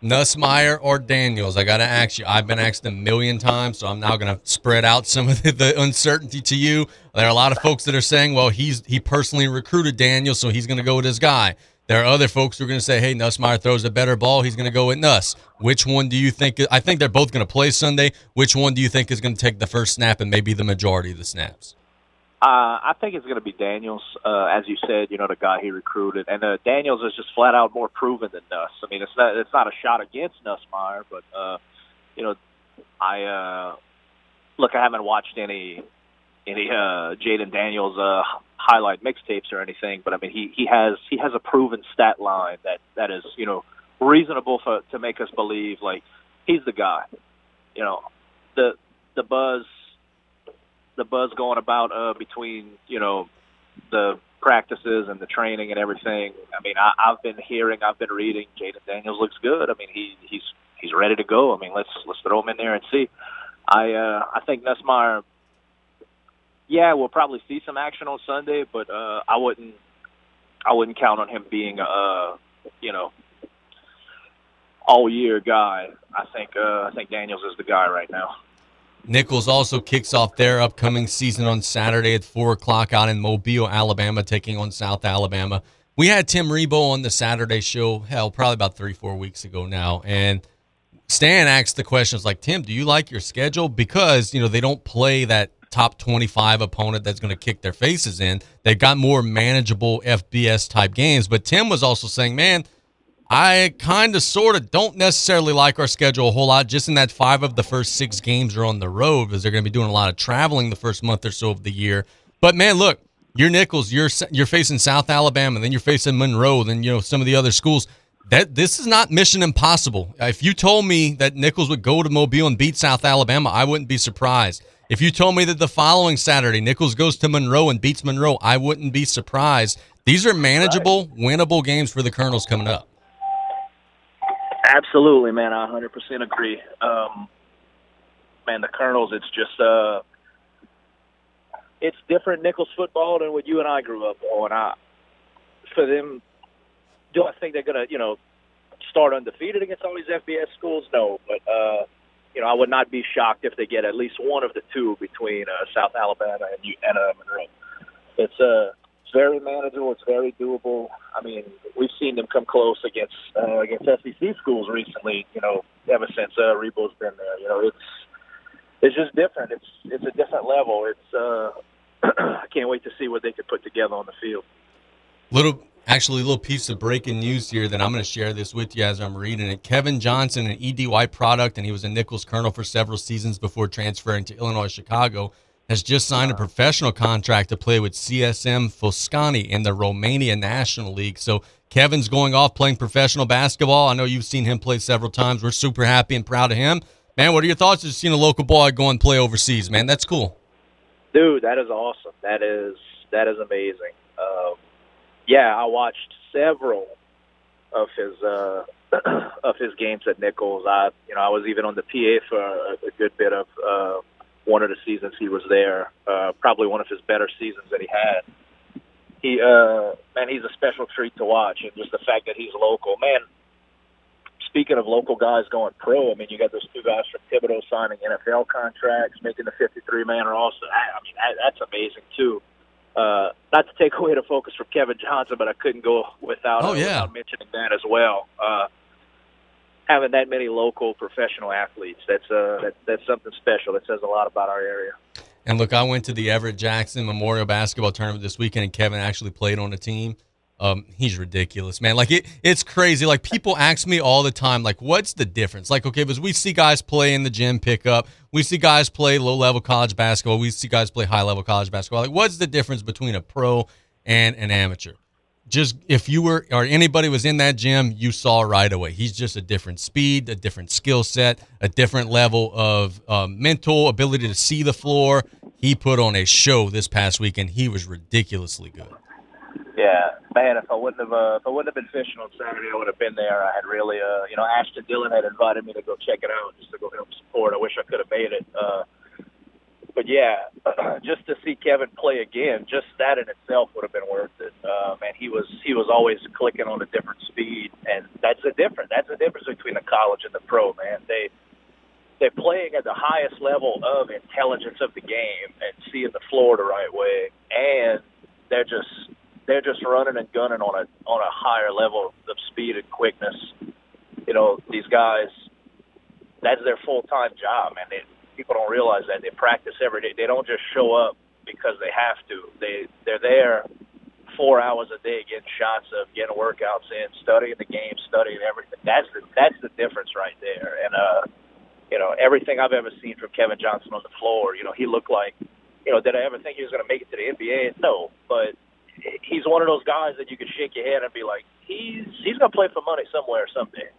Nussmeier or Daniels? I got to ask you. I've been asked a million times, so I'm now going to spread out some of the, the, uncertainty to you. There are a lot of folks that are saying, well, he's he personally recruited Daniels, so he's going to go with his guy. There are other folks who are going to say, hey, Nussmeier throws a better ball. He's going to go with Nuss. Which one do you think? I think they're both going to play Sunday. Which one do you think is going to take the first snap and maybe the majority of the snaps? Uh, I think it's going to be Daniels, uh, as you said. You know, the guy he recruited, and uh, Daniels is just flat out more proven than Nuss. I mean, it's not it's not a shot against Nussmeier, but uh, you know, I uh, look. I haven't watched any any uh, Jayden Daniels uh, highlight mixtapes or anything, but I mean, he he has he has a proven stat line that that is you know reasonable for to make us believe like he's the guy. You know, the the buzz the buzz going about uh, between you know the practices and the training and everything. I mean, I, I've been hearing, I've been reading. Jayden Daniels looks good. I mean, he he's he's ready to go. I mean, let's let's throw him in there and see. I uh, I think Nussmeier. Yeah, we'll probably see some action on Sunday, but uh, I wouldn't I wouldn't count on him being a uh, you know all year guy. I think uh, I think Daniels is the guy right now. Nicholls also kicks off their upcoming season on Saturday at 4 o'clock out in Mobile, Alabama, taking on South Alabama. We had Tim Rebowe on the Saturday show, hell, probably about three, four weeks ago now. And Stan asked the questions like, Tim, do you like your schedule? Because, you know, they don't play that top 25 opponent that's going to kick their faces in. They've got more manageable FBS type games. But Tim was also saying, man, I kind of sort of don't necessarily like our schedule a whole lot, just in that five of the first six games are on the road because they're going to be doing a lot of traveling the first month or so of the year. But man, look, you're Nicholls, you're you're facing South Alabama, then you're facing Monroe, then you know some of the other schools. that this is not mission impossible. If you told me that Nicholls would go to Mobile and beat South Alabama, I wouldn't be surprised. If you told me that the following Saturday Nicholls goes to Monroe and beats Monroe, I wouldn't be surprised. These are manageable, winnable games for the Colonels coming up. Absolutely, man. I 100% agree. Um, man, the Colonels, it's just uh, it's different Nicholls football than what you and I grew up on. I, for them, do I think they're gonna, you know, start undefeated against all these FBS schools? No, but uh, you know, I would not be shocked if they get at least one of the two between uh, South Alabama and, and uh, Monroe. It's uh, it's very manageable. It's very doable. I mean, we've seen them come close against uh, against SEC schools recently. You know, ever since uh, Rebowe's been there. You know, it's it's just different. It's it's a different level. It's uh, I can't wait to see what they could put together on the field. Little, actually, little piece of breaking news here that I'm going to share this with you as I'm reading it. Kevin Johnson, an ED White product, and he was a Nicholls Colonel for several seasons before transferring to Illinois Chicago has just signed a professional contract to play with CSM Focsani in the Romania National League. So Kevin's going off playing professional basketball. I know you've seen him play several times. We're super happy and proud of him. Man, what are your thoughts? of seeing a local boy go and play overseas, man. That's cool. Dude, that is awesome. That is that is amazing. Um, yeah, I watched several of his uh, of his games at Nicholls. I you know I was even on the PA for a, a good bit of uh, one of the seasons he was there. Uh, probably one of his better seasons that he had. He uh, man, he's a special treat to watch, and just the fact that he's local, man speaking of local guys going pro, I mean, you got those two guys from Thibodaux signing NFL contracts, making the 53 man roster. I mean, that, that's amazing too. Uh, not to take away the focus from Kevin Johnson, but I couldn't go without, oh, uh, yeah. without mentioning that as well. Uh, having that many local professional athletes, that's uh, that, that's something special. That says a lot about our area. And look, I went to the Everett Jackson Memorial Basketball Tournament this weekend, and Kevin actually played on a team. Um, he's ridiculous, man. Like it, it's crazy. Like people ask me all the time, like, what's the difference? Like, okay, because we see guys play in the gym pickup, we see guys play low level college basketball, we see guys play high level college basketball. Like, what's the difference between a pro and an amateur? Just if you were or anybody was in that gym, you saw right away. He's just a different speed, a different skill set, a different level of um, mental ability to see the floor. He put on a show this past weekend. He was ridiculously good. Yeah, man. If I wouldn't have, uh, if I wouldn't have been fishing on Saturday, I would have been there. I had really, uh, you know, Ashton Dillon had invited me to go check it out, just to go help support. I wish I could have made it. Uh, but yeah, just to see Kevin play again, just that in itself would have been worth it. Uh, man, he was he was always clicking on a different speed, and that's the difference. That's the difference between the college and the pro. Man, they they're playing at the highest level of intelligence of the game and seeing the floor the right way, and they're just they're just running and gunning on a on a higher level of speed and quickness. You know, these guys, that's their full time job, man. They, people don't realize that they practice every day. They don't just show up because they have to. They they're there four hours a day getting shots of getting workouts in, studying the game, studying everything. That's the that's the difference right there. And uh, you know, everything I've ever seen from Kevin Johnson on the floor, you know, he looked like, you know, did I ever think he was going to make it to the NBA? No, but he's one of those guys that you can shake your head and be like, he's he's gonna play for money somewhere someday.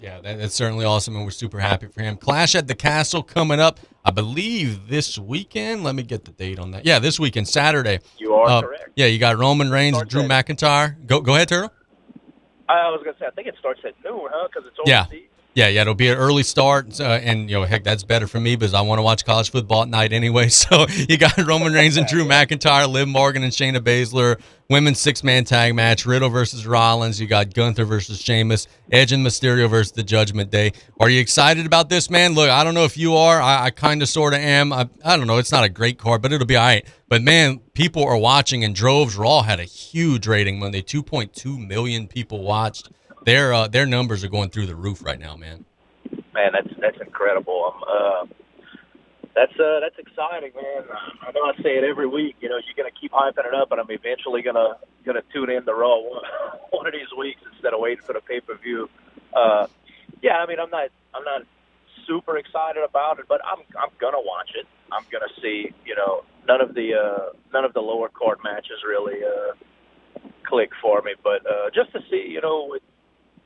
Yeah, that, that's certainly awesome, and we're super happy for him. Clash at the Castle coming up, I believe this weekend. Let me get the date on that. Yeah, this weekend, Saturday. You are Uh, correct. Yeah, you got Roman Reigns, Drew McIntyre. Go go ahead, Turtle. I was gonna say, I think it starts at noon, huh? Because it's overseas. Yeah, yeah, yeah, it'll be an early start, uh, and you know, heck, that's better for me because I want to watch college football at night anyway. So you got Roman Reigns and Drew McIntyre, Liv Morgan and Shayna Baszler, women's six man tag match, Riddle versus Rollins. You got Gunther versus Sheamus, Edge and Mysterio versus the Judgment Day. Are you excited about this, man? Look, I don't know if you are. I, I kind of, sort of am. I, I don't know. It's not a great card, but it'll be all right. But man, people are watching, and droves. Raw had a huge rating Monday. Two point two million people watched. Their uh, their numbers are going through the roof right now, man. Man, that's that's incredible. Um, uh, that's uh, that's exciting, man. I know I say it every week. You know, you're gonna keep hyping it up, and I'm eventually gonna gonna tune in to Raw one, one of these weeks instead of waiting for the pay per view. Uh, yeah, I mean, I'm not I'm not super excited about it, but I'm I'm gonna watch it. I'm gonna see. You know, none of the uh, none of the lower card matches really uh, click for me, but uh, just to see, you know, with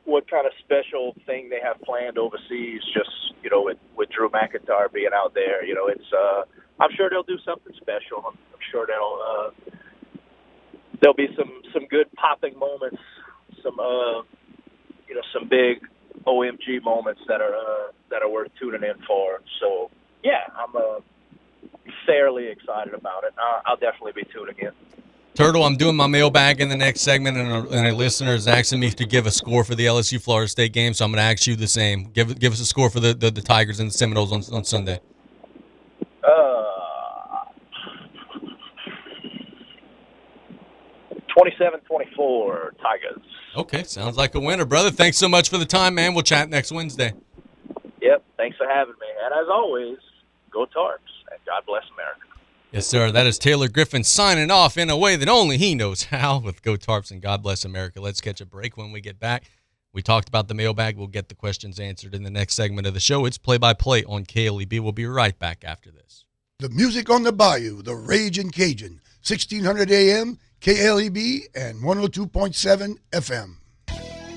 what kind of special thing they have planned overseas. Just you know, with with Drew McIntyre being out there, you know, it's. uh I'm sure they'll do something special. I'm, I'm sure they'll. Uh, there'll be some some good popping moments, some uh, you know, some big OMG moments that are uh, that are worth tuning in for. So yeah, I'm uh, fairly excited about it. I'll, I'll definitely be tuning in. Turtle, I'm doing my mailbag in the next segment, and a, and a listener is asking me to give a score for the LSU Florida State game, so I'm going to ask you the same. Give give us a score for the, the, the Tigers and the Seminoles on, on Sunday. Uh, 27-24 Tigers. Okay, sounds like a winner, brother. Thanks so much for the time, man. We'll chat next Wednesday. Yep, thanks for having me. And as always, go Tarps, and God bless America. Yes, sir. That is Taylor Griffin signing off in a way that only he knows how with Go Tarps and God Bless America. Let's catch a break when we get back. We talked about the mailbag. We'll get the questions answered in the next segment of the show. It's play by play on KLEB. We'll be right back after this. The music on the bayou, the rage Raging Cajun, 1600 AM, KLEB, and 102.7 FM.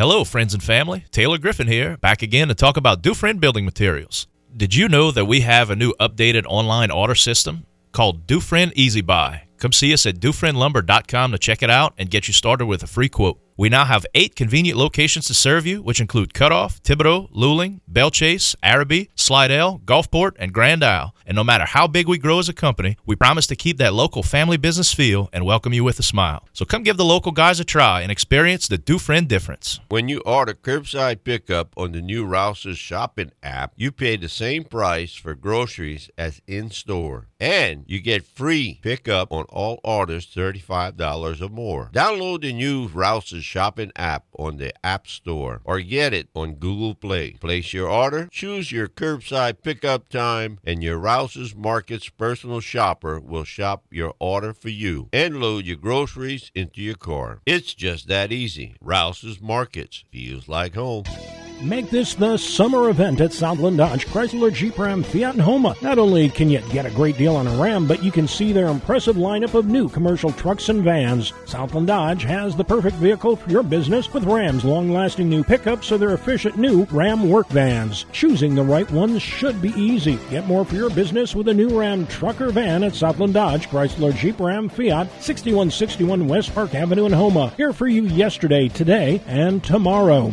Hello, friends and family. Taylor Griffin here, back again to talk about Dufrene Building Materials. Did you know that we have a new updated online order system called Dufrene Easy Buy? Come see us at DufreneLumber.com to check it out and get you started with a free quote. We now have eight convenient locations to serve you, which include Cutoff, Thibodaux, Luling, Bellchase, Arabi, Slidell, Gulfport, and Grand Isle. And no matter how big we grow as a company, we promise to keep that local family business feel and welcome you with a smile. So come give the local guys a try and experience the Dufrene difference. When you order curbside pickup on the new Rouse's shopping app, you pay the same price for groceries as in store. And you get free pickup on all orders $35 or more. Download the new Rouse's shopping app on the App Store or get it on Google Play. Place your order, choose your curbside pickup time, and your Rouse's Markets personal shopper will shop your order for you and load your groceries into your car. It's just that easy. Rouse's Markets feels like home. Make this the summer event at Southland Dodge, Chrysler, Jeep Ram, Fiat, and Houma. Not only can you get a great deal on a Ram, but you can see their impressive lineup of new commercial trucks and vans. Southland Dodge has the perfect vehicle for your business with Ram's long-lasting new pickups or their efficient new Ram work vans. Choosing the right ones should be easy. Get more for your business with a new Ram truck or van at Southland Dodge, Chrysler, Jeep Ram, Fiat, 6161 West Park Avenue in Houma. Here for you yesterday, today, and tomorrow.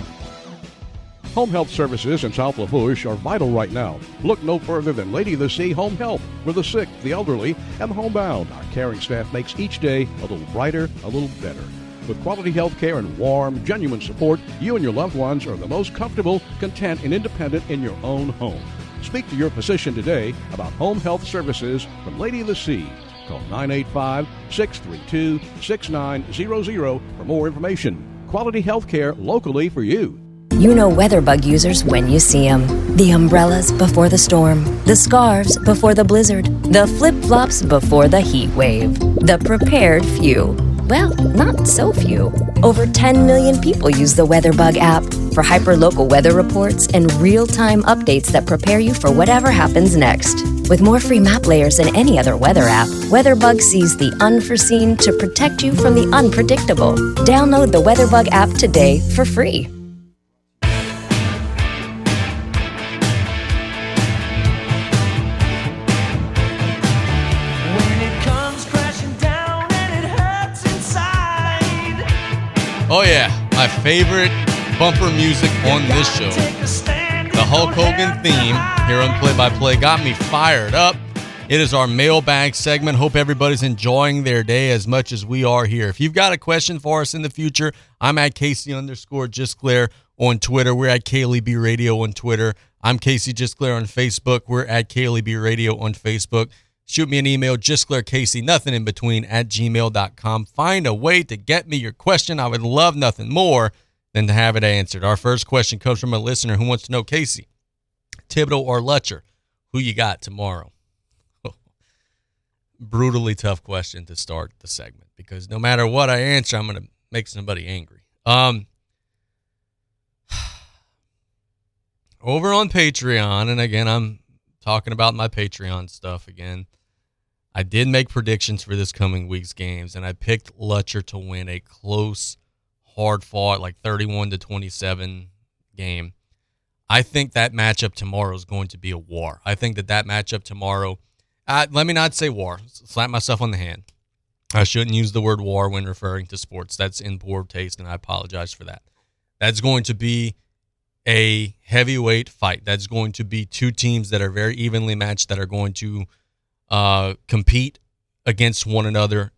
Home health services in South Lafourche are vital right now. Look no further than Lady of the Sea Home Health. For the sick, the elderly, and the homebound, our caring staff makes each day a little brighter, a little better. With quality health care and warm, genuine support, you and your loved ones are the most comfortable, content, and independent in your own home. Speak to your physician today about home health services from Lady of the Sea. Call 985 632 6900 for more information. Quality health care locally for you. You know WeatherBug users when you see them. The umbrellas before the storm, the scarves before the blizzard, the flip flops before the heat wave. The prepared few. Well, not so few. Over 10 million people use the WeatherBug app for hyperlocal weather reports and real time updates that prepare you for whatever happens next. With more free map layers than any other weather app, WeatherBug sees the unforeseen to protect you from the unpredictable. Download the WeatherBug app today for free. Oh, yeah. My favorite bumper music on this show. The Hulk Hogan theme here on Play by Play got me fired up. It is our mailbag segment. Hope everybody's enjoying their day as much as we are here. If you've got a question for us in the future, I'm at Casey underscore Just Gisclair on Twitter. We're at KLEB Radio on Twitter. I'm Casey Just Gisclair on Facebook. We're at KLEB Radio on Facebook. Shoot me an email, Casey, nothing in between, at gmail.com. Find a way to get me your question. I would love nothing more than to have it answered. Our first question comes from a listener who wants to know Casey, Thibodaux or Lutcher, who you got tomorrow? Brutally tough question to start the segment because no matter what I answer, I'm going to make somebody angry. Um, over on Patreon, and again, I'm talking about my Patreon stuff again. I did make predictions for this coming week's games, and I picked Lutcher to win a close, hard fought, like 31 to 27 game. I think that matchup tomorrow is going to be a war. I think that that matchup tomorrow, uh, let me not say war, slap myself on the hand. I shouldn't use the word war when referring to sports. That's in poor taste, and I apologize for that. That's going to be a heavyweight fight. That's going to be two teams that are very evenly matched that are going to uh, compete against one another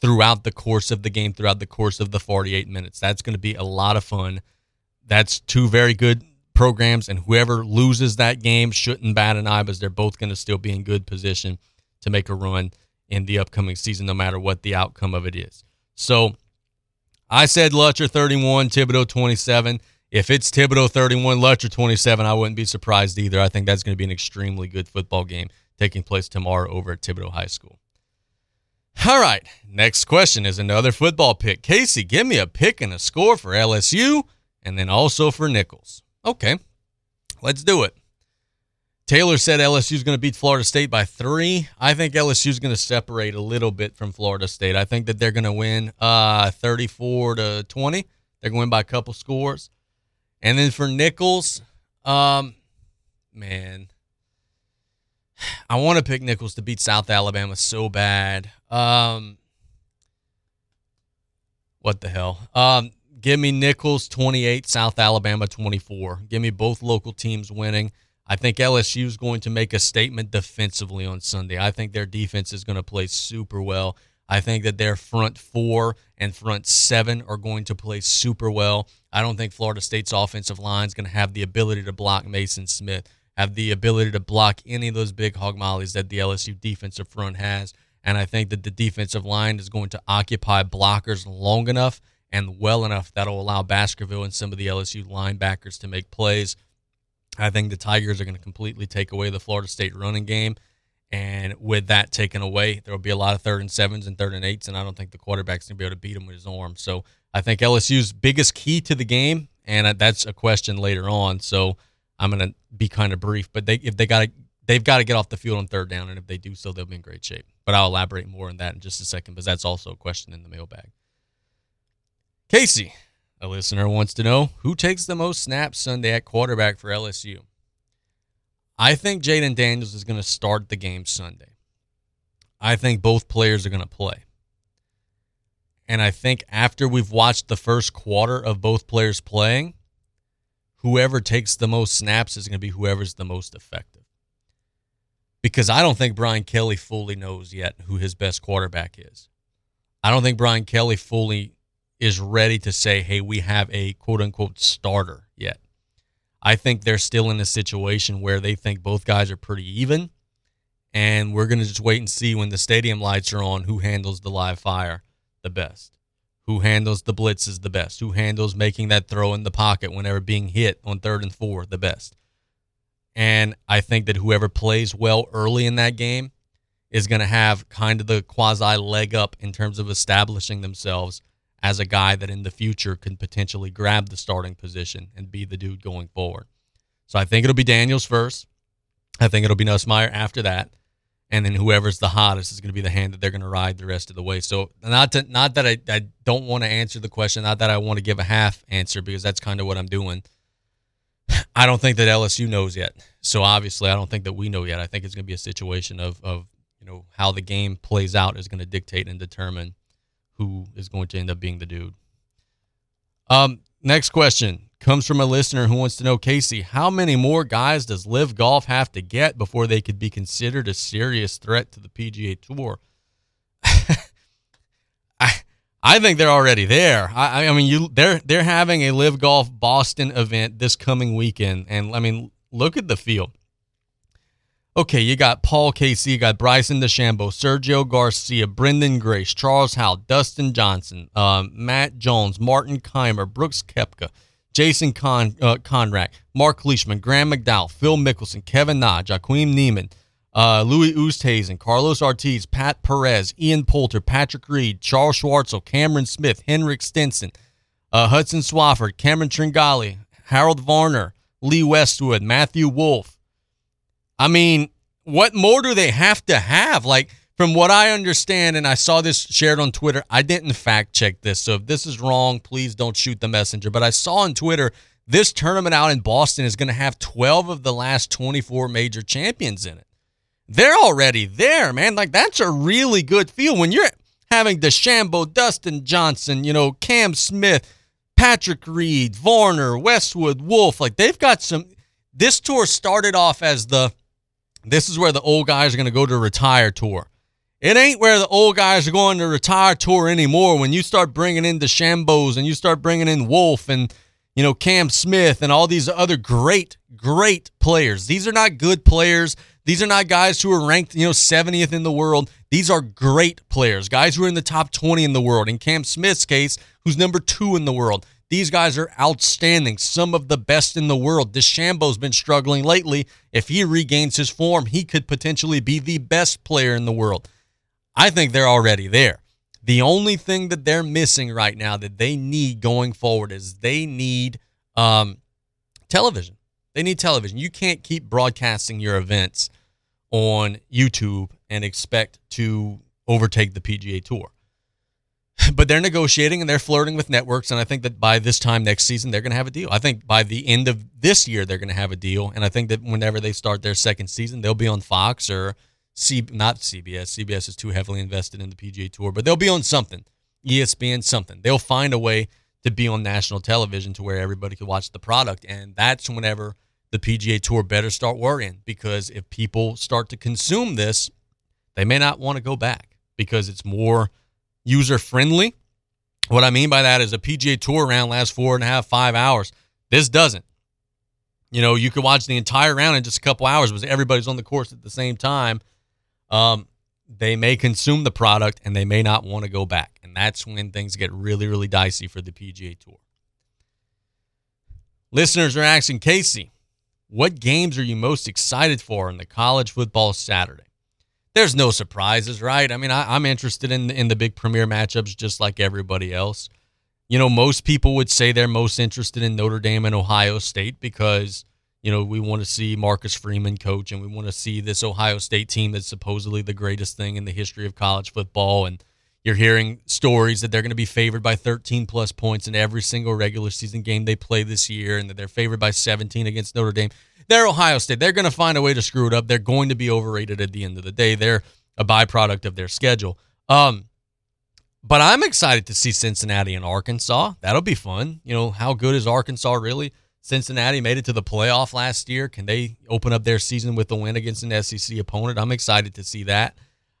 throughout the course of the game, throughout the course of the 48 minutes. That's going to be a lot of fun. That's two very good programs, and whoever loses that game shouldn't bat an eye because they're both going to still be in good position to make a run in the upcoming season, no matter what the outcome of it is. So I said Lutcher 31, Thibodaux 27. If it's Thibodaux 31, Lutcher 27, I wouldn't be surprised either. I think that's going to be an extremely good football game taking place tomorrow over at Thibodaux High School. All right, next question is another football pick. Casey, give me a pick and a score for LSU and then also for Nicholls. Okay, let's do it. Taylor said LSU is going to beat Florida State by three. I think LSU is going to separate a little bit from Florida State. I think that they're going to win uh, 34 to 20. They're going to win by a couple scores. And then for Nicholls, um, man, I want to pick Nicholls to beat South Alabama so bad. Um, what the hell? Um, give me Nicholls 28, South Alabama 24. Give me both local teams winning. I think LSU is going to make a statement defensively on Sunday. I think their defense is going to play super well. I think that their front four and front seven are going to play super well. I don't think Florida State's offensive line is going to have the ability to block Maason Smith, have the ability to block any of those big hog mollies that the LSU defensive front has. And I think that the defensive line is going to occupy blockers long enough and well enough that'll allow Baskerville and some of the LSU linebackers to make plays. I think the Tigers are going to completely take away the Florida State running game. And with that taken away, there will be a lot of third and sevens and third and eights, and I don't think the quarterback's going to be able to beat him with his arm. So I think LSU's biggest key to the game, and that's a question later on. So I'm going to be kind of brief, but they if they got to they've got to get off the field on third down, and if they do so, they'll be in great shape. But I'll elaborate more on that in just a second, because that's also a question in the mailbag. Casey, a listener wants to know who takes the most snaps Sunday at quarterback for LSU. I think Jayden Daniels is going to start the game Sunday. I think both players are going to play. And I think after we've watched the first quarter of both players playing, whoever takes the most snaps is going to be whoever's the most effective. Because I don't think Brian Kelly fully knows yet who his best quarterback is. I don't think Brian Kelly fully is ready to say, hey, we have a quote unquote starter yet. I think they're still in a situation where they think both guys are pretty even. And we're going to just wait and see when the stadium lights are on who handles the live fire the best, who handles the blitzes the best, who handles making that throw in the pocket whenever being hit on third and four the best. And I think that whoever plays well early in that game is going to have kind of the quasi leg up in terms of establishing themselves as a guy that in the future can potentially grab the starting position and be the dude going forward. So I think it'll be Daniels first. I think it'll be Nussmeier after that. And then whoever's the hottest is going to be the hand that they're going to ride the rest of the way. So not to, not that I, I don't want to answer the question, not that I want to give a half answer because that's kind of what I'm doing. I don't think that LSU knows yet. So obviously I don't think that we know yet. I think it's going to be a situation of, of you know how the game plays out is going to dictate and determine who is going to end up being the dude. Um, next question comes from a listener who wants to know, Casey, how many more guys does LIV Golf have to get before they could be considered a serious threat to the PGA Tour? I I think they're already there. I, I mean, you they're they're having a LIV Golf Boston event this coming weekend, and I mean, look at the field. Okay, you got Paul Casey, you got Bryson DeChambeau, Sergio Garcia, Branden Grace, Charles Howell, Dustin Johnson, um, Matt Jones, Martin Kaymer, Brooks Koepka, Jason Con, uh, Conrad, Mark Leishman, Graham McDowell, Phil Mickelson, Kevin Na, Joaquin Niemann, uh, Louis Oosthuizen, Carlos Ortiz, Pat Perez, Ian Poulter, Patrick Reed, Charles Schwartzel, Cameron Smith, Henrik Stenson, uh, Hudson Swafford, Cameron Tringale, Harold Varner, Lee Westwood, Matthew Wolff. I mean, what more do they have to have? Like, from what I understand, and I saw this shared on Twitter, I didn't fact check this. So if this is wrong, please don't shoot the messenger. But I saw on Twitter this tournament out in Boston is going to have 12 of the last 24 major champions in it. They're already there, man. Like, that's a really good feel when you're having DeChambeau, Dustin Johnson, you know, Cam Smith, Patrick Reed, Varner, Westwood, Wolff. Like, they've got some. This tour started off as the this is where the old guys are going to go to retire tour. It ain't where the old guys are going to retire tour anymore. When you start bringing in the Shambos and you start bringing in Wolff and you know Cam Smith and all these other great, great players. These are not good players. These are not guys who are ranked, you know, 70th in the world. These are great players, guys who are in the top 20 in the world. In Cam Smith's case, who's number two in the world. These guys are outstanding, some of the best in the world. DeChambeau's been struggling lately. If he regains his form, he could potentially be the best player in the world. I think they're already there. The only thing that they're missing right now that they need going forward is they need um, television. They need television. You can't keep broadcasting your events on YouTube and expect to overtake the PGA Tour. but they're negotiating and they're flirting with networks. And I think that by this time next season, they're going to have a deal. I think by the end of this year, they're going to have a deal. And I think that whenever they start their second season, they'll be on Fox or C, not CBS. CBS is too heavily invested in the PGA Tour, but they'll be on something, ESPN, something. They'll find a way to be on national television to where everybody can watch the product. And that's whenever the PGA Tour better start worrying because if people start to consume this, they may not want to go back because it's more user friendly. What I mean by that is a PGA Tour round lasts four and a half, five hours. This doesn't. You know, you could watch the entire round in just a couple hours, because everybody's on the course at the same time. Um, they may consume the product and they may not want to go back. And that's when things get really, really dicey for the PGA Tour. Listeners are asking Casey, what games are you most excited for in the college football Saturday? there's no surprises, right? I mean, I, am interested in in the big premier matchups just like everybody else. You know, most people would say they're most interested in Notre Dame and Ohio State because you know we want to see Marcus Freeman coach and we want to see this Ohio State team that's supposedly the greatest thing in the history of college football and you're hearing stories that they're going to be favored by 13 plus points in every single regular season game they play this year and that they're favored by 17 against Notre Dame. They're Ohio State. They're going to find a way to screw it up. They're going to be overrated at the end of the day. They're a byproduct of their schedule. Um, but I'm excited to see Cincinnati and Arkansas. That'll be fun. You know, how good is Arkansas really? Cincinnati made it to the playoff last year. Can they open up their season with a win against an SEC opponent? I'm excited to see that.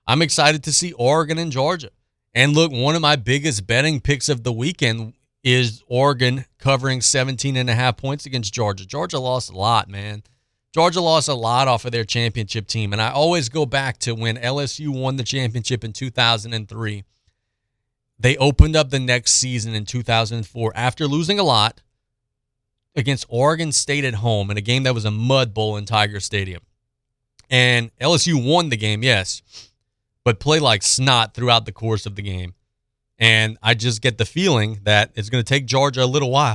I'm excited to see Oregon and Georgia. And look, one of my biggest betting picks of the weekend is Oregon covering 17 and a half points against Georgia. Georgia lost a lot, man. Georgia lost a lot off of their championship team. And I always go back to when LSU won the championship in 2003. They opened up the next season in 2004 after losing a lot against Oregon State at home in a game that was a mud bowl in Tiger Stadium. And LSU won the game, yes, but played like snot throughout the course of the game. And I just get the feeling that it's going to take Georgia a little while.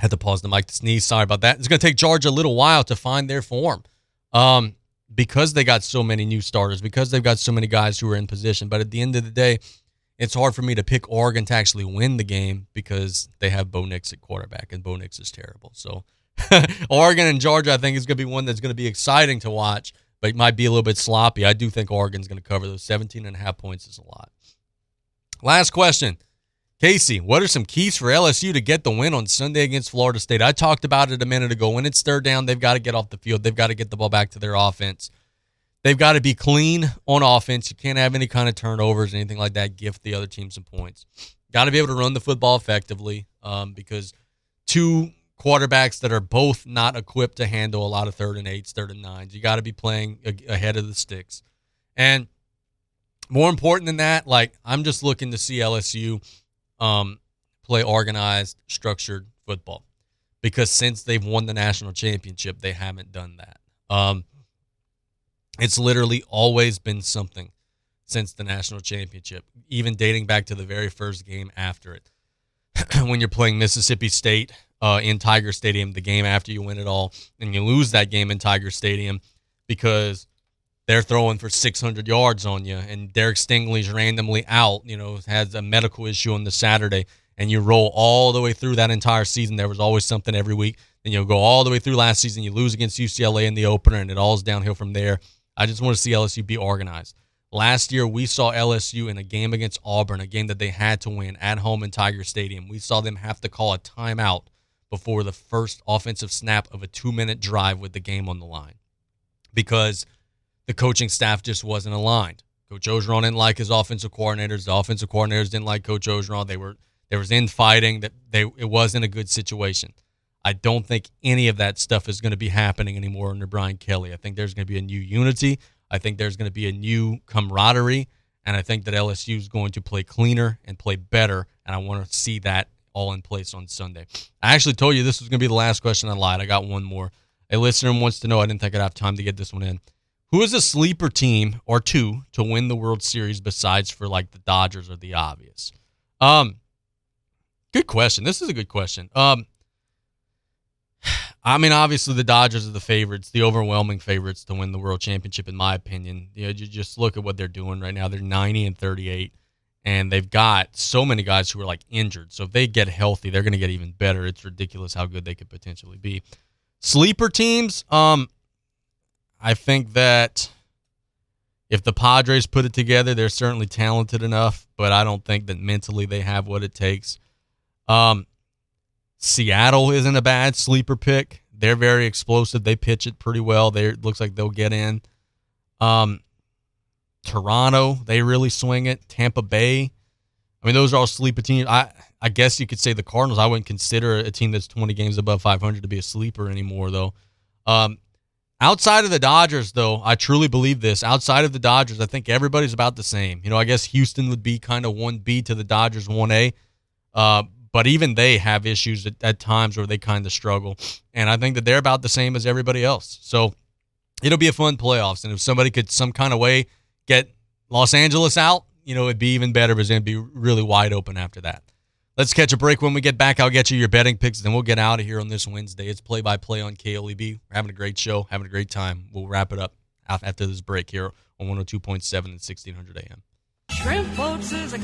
Had to pause the mic to sneeze. Sorry about that. It's going to take Georgia a little while to find their form um, because they got so many new starters, because they've got so many guys who are in position. But at the end of the day, it's hard for me to pick Oregon to actually win the game because they have Bo Nix at quarterback, and Bo Nix is terrible. So Oregon and Georgia, I think, is going to be one that's going to be exciting to watch, but it might be a little bit sloppy. I do think Oregon's going to cover those 17 and a half points is a lot. Last question. Casey, what are some keys for LSU to get the win on Sunday against Florida State? I talked about it a minute ago. When it's third down, they've got to get off the field. They've got to get the ball back to their offense. They've got to be clean on offense. You can't have any kind of turnovers, or anything like that. Gift the other team some points. Got to be able to run the football effectively um, because two quarterbacks that are both not equipped to handle a lot of third and eights, third and nines. You got to be playing a- ahead of the sticks. And more important than that, like I'm just looking to see LSU um, play organized, structured football because since they've won the national championship, they haven't done that. Um, it's literally always been something since the national championship, even dating back to the very first game after it. when you're playing Mississippi State uh, in Tiger Stadium, the game after you win it all, and you lose that game in Tiger Stadium because they're throwing for 600 yards on you, and Derek Stingley's randomly out, you know, has a medical issue on the Saturday, and you roll all the way through that entire season. There was always something every week. Then you'll go all the way through last season. You lose against UCLA in the opener, and it all's downhill from there. I just want to see LSU be organized. Last year, we saw LSU in a game against Auburn, a game that they had to win at home in Tiger Stadium. We saw them have to call a timeout before the first offensive snap of a two minute drive with the game on the line because the coaching staff just wasn't aligned. Coach Orgeron didn't like his offensive coordinators. The offensive coordinators didn't like Coach Orgeron. They were there was infighting. That they it wasn't a good situation. I don't think any of that stuff is going to be happening anymore under Brian Kelly. I think there's going to be a new unity. I think there's going to be a new camaraderie, and I think that LSU is going to play cleaner and play better. And I want to see that all in place on Sunday. I actually told you this was going to be the last question. I lied. I got one more. A listener wants to know. I didn't think I'd have time to get this one in. Who is a sleeper team or two to win the World Series besides for like the Dodgers or the obvious? Um, good question. This is a good question. Um, I mean, obviously the Dodgers are the favorites, the overwhelming favorites to win the World Championship, in my opinion. You know, you just look at what they're doing right now. They're 90 and 38, and they've got so many guys who are like injured. So if they get healthy, they're going to get even better. It's ridiculous how good they could potentially be. Sleeper teams, um, I think that if the Padres put it together, they're certainly talented enough, but I don't think that mentally they have what it takes. Um, Seattle isn't a bad sleeper pick. They're very explosive. They pitch it pretty well. They looks like they'll get in. Um, Toronto, they really swing it. Tampa Bay, I mean, those are all sleeper teams. I I guess you could say the Cardinals. I wouldn't consider a team that's 20 games above 500 to be a sleeper anymore, though. Um, outside of the Dodgers, though, I truly believe this. Outside of the Dodgers, I think everybody's about the same. You know, I guess Houston would be kind of 1B to the Dodgers 1A. Uh, but even they have issues at, at times where they kind of struggle. And I think that they're about the same as everybody else. So it'll be a fun playoffs. And if somebody could some kind of way get Los Angeles out, you know, it'd be even better because it'd be really wide open after that. Let's catch a break. When we get back, I'll get you your betting picks, then we'll get out of here on this Wednesday. It's play by play on KLEB. We're having a great show, having a great time. We'll wrap it up after this break here on 102.7 and 1600 AM. Shrimp boats is a.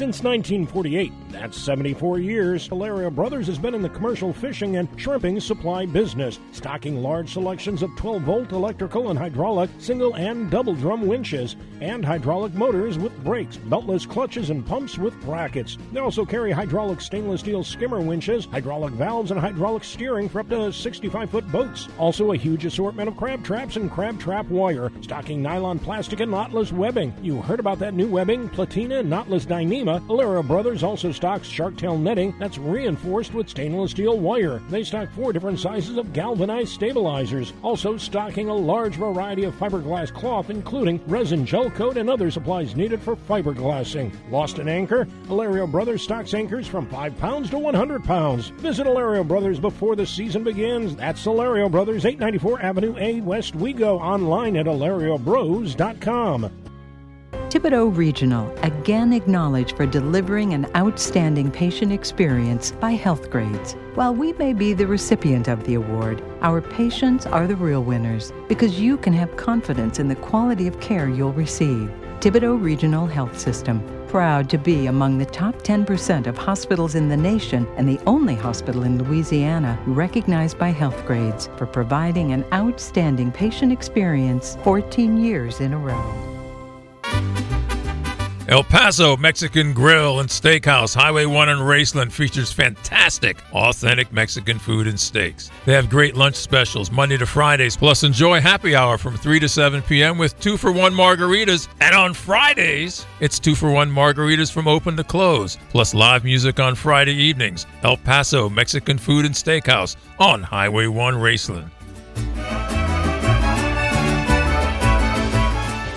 Since 1948, that's 74 years, Alario Brothers has been in the commercial fishing and shrimping supply business, stocking large selections of 12 volt electrical and hydraulic single and double drum winches, and hydraulic motors with brakes, beltless clutches, and pumps with brackets. They also carry hydraulic stainless steel skimmer winches, hydraulic valves, and hydraulic steering for up to 65 foot boats. Also, a huge assortment of crab traps and crab trap wire, stocking nylon plastic and knotless webbing. You heard about that new webbing, platina, knotless Dyneema. Alario Brothers also stocks sharktail netting that's reinforced with stainless steel wire. They stock four different sizes of galvanized stabilizers, also stocking a large variety of fiberglass cloth, including resin gel coat and other supplies needed for fiberglassing. Lost an anchor? Alario Brothers stocks anchors from 5 pounds to 100 pounds. Visit Alario Brothers before the season begins. That's Alario Brothers, 894 Avenue A, Westwego, online at alariobros.com. Thibodaux Regional, again acknowledged for delivering an outstanding patient experience by Health Grades. While we may be the recipient of the award, our patients are the real winners because you can have confidence in the quality of care you'll receive. Thibodaux Regional Health System, proud to be among the top 10% of hospitals in the nation and the only hospital in Louisiana recognized by Health Grades for providing an outstanding patient experience 14 years in a row. El Paso Mexican Grill and Steakhouse, Highway 1 in Raceland, features fantastic, authentic Mexican food and steaks. They have great lunch specials Monday to Fridays, plus enjoy happy hour from 3 to 7 p.m. with two for one margaritas. And on Fridays, it's two for one margaritas from open to close, plus live music on Friday evenings. El Paso Mexican Food and Steakhouse on Highway 1 Raceland.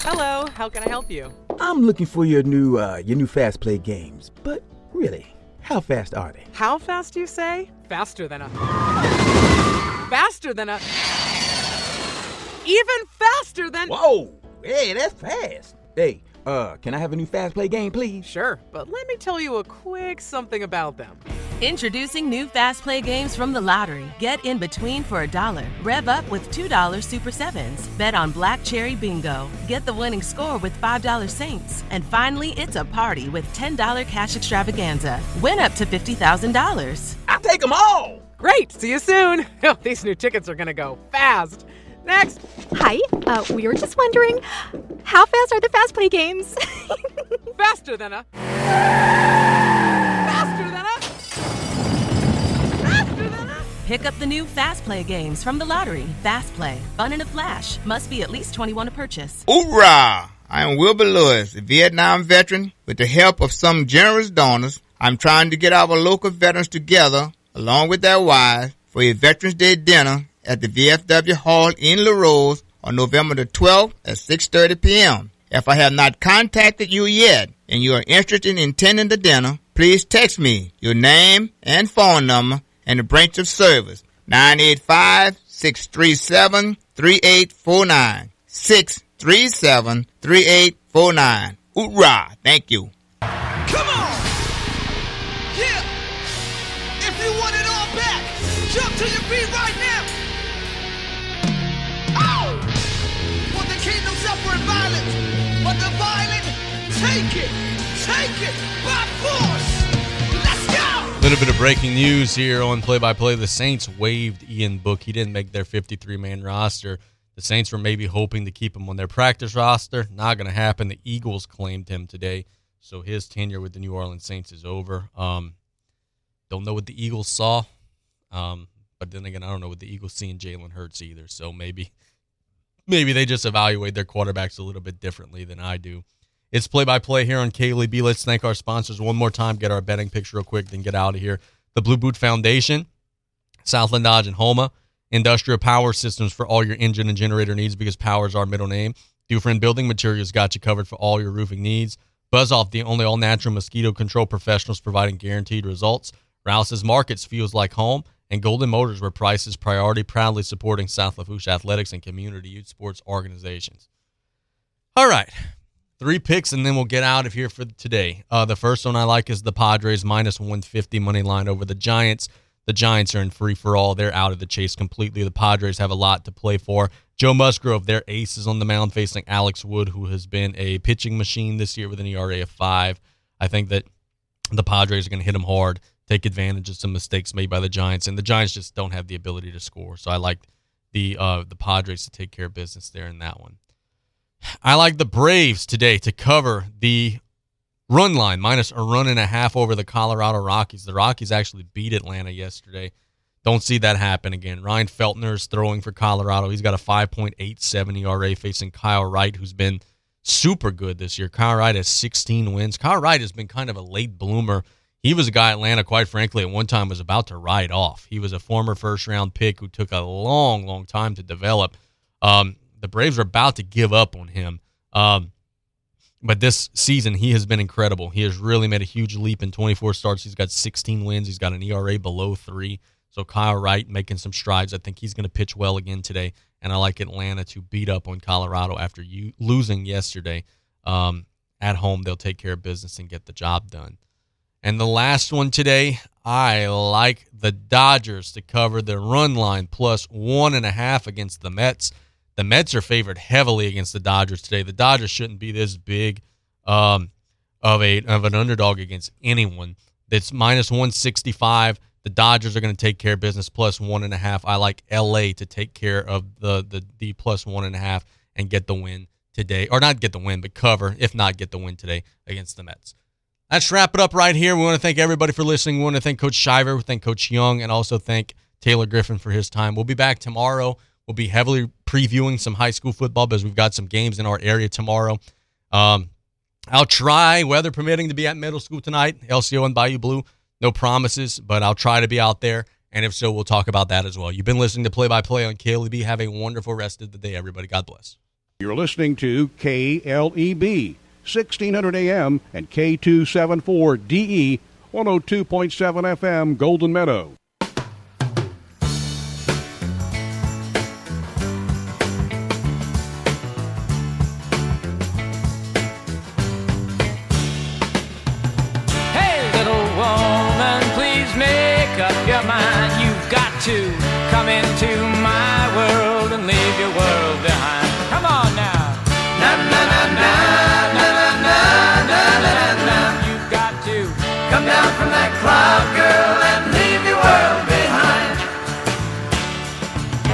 Hello, how can I help you? I'm looking for your new uh, your new fast play games, but really, how fast are they? How fast do you say? Faster than a. Faster than a. Even faster than. Whoa! Hey, that's fast. Hey, uh, can I have a new fast play game, please? Sure, but let me tell you a quick something about them. Introducing new Fast Play games from the lottery. Get in between for a dollar. Rev up with $2 Super Sevens. Bet on Black Cherry Bingo. Get the winning score with $5 Saints. And finally, it's a party with $10 cash extravaganza. Win up to $50,000. I'll take them all! Great, see you soon. Oh, these new tickets are gonna go fast. Next. Hi, uh, we were just wondering, how fast are the fast play games? Faster than a. Pick up the new Fast Play games from the lottery. Fast Play. Fun in a flash. Must be at least 21 to purchase. Hoorah! I am Wilbur Lewis, a Vietnam veteran. With the help of some generous donors, I'm trying to get our local veterans together, along with their wives, for a Veterans Day dinner at the VFW Hall in Larose on November the 12th at 6.30 p.m. If I have not contacted you yet and you are interested in attending the dinner, please text me your name and phone number and the branch of service 985-637-3849 637-3849 Hoorah! Thank you. Come on! Yeah! If you want it all back, jump to your feet right now! Oh! For the kingdom suffer violence, but the violent take it! Little bit of breaking news here on play by play. The Saints waived Ian Book. He didn't make their 53 man roster. The Saints were maybe hoping to keep him on their practice roster. Not going to happen. The Eagles claimed him today. So his tenure with the New Orleans Saints is over. Um, don't know what the Eagles saw. Um, but then again, I don't know what the Eagles see in Jalen Hurts either. So maybe maybe they just evaluate their quarterbacks a little bit differently than I do. It's play by play here on KLEB. Let's thank our sponsors one more time. Get our betting picture real quick, then get out of here. The Blue Boot Foundation, Southland Dodge and Houma, Industrial Power Systems for all your engine and generator needs because power is our middle name. Dufrene Building Materials got you covered for all your roofing needs. Buzz Off, the only all natural mosquito control professionals providing guaranteed results. Rouse's Markets feels like home. And Golden Motors, where price is priority, proudly supporting South Lafourche athletics and community youth sports organizations. All right. Three picks, and then we'll get out of here for today. Uh, the first one I like is the Padres minus 150 money line over the Giants. The Giants are in free for all. They're out of the chase completely. The Padres have a lot to play for. Joe Musgrove, their ace, is on the mound facing Alex Wood, who has been a pitching machine this year with an ERA of five. I think that the Padres are going to hit him hard, take advantage of some mistakes made by the Giants, and the Giants just don't have the ability to score. So I like the uh, the Padres to take care of business there in that one. I like the Braves today to cover the run line minus a run and a half over the Colorado Rockies. The Rockies actually beat Atlanta yesterday. Don't see that happen again. Ryan Feltner is throwing for Colorado. He's got a 5.87 ERA facing Kyle Wright, who's been super good this year. Kyle Wright has 16 wins. Kyle Wright has been kind of a late bloomer. He was a guy Atlanta, quite frankly, at one time was about to ride off. He was a former first round pick who took a long, long time to develop. Um, the Braves are about to give up on him. Um, but this season, he has been incredible. He has really made a huge leap in 24 starts. He's got 16 wins. He's got an ERA below three. So Kyle Wright making some strides. I think he's going to pitch well again today. And I like Atlanta to beat up on Colorado after you losing yesterday um, at home, they'll take care of business and get the job done. And the last one today, I like the Dodgers to cover the run line plus one and a half against the Mets. The Mets are favored heavily against the Dodgers today. The Dodgers shouldn't be this big um, of a of an underdog against anyone. It's minus 165. The Dodgers are going to take care of business plus one and a half. I like LA to take care of the the the plus one and a half and get the win today, or not get the win, but cover. If not, get the win today against the Mets. Let's wrap it up right here. We want to thank everybody for listening. We want to thank Coach Shiver, we thank Coach Young, and also thank Taylor Griffin for his time. We'll be back tomorrow. We'll be heavily previewing some high school football because we've got some games in our area tomorrow. Um, I'll try, weather permitting, to be at middle school tonight, LCO and Bayou Blue. No promises, but I'll try to be out there. And if so, we'll talk about that as well. You've been listening to Play by Play on KLEB. Have a wonderful rest of the day, everybody. God bless. You're listening to KLEB, 1600 AM and K274DE, 102.7 FM, Golden Meadow.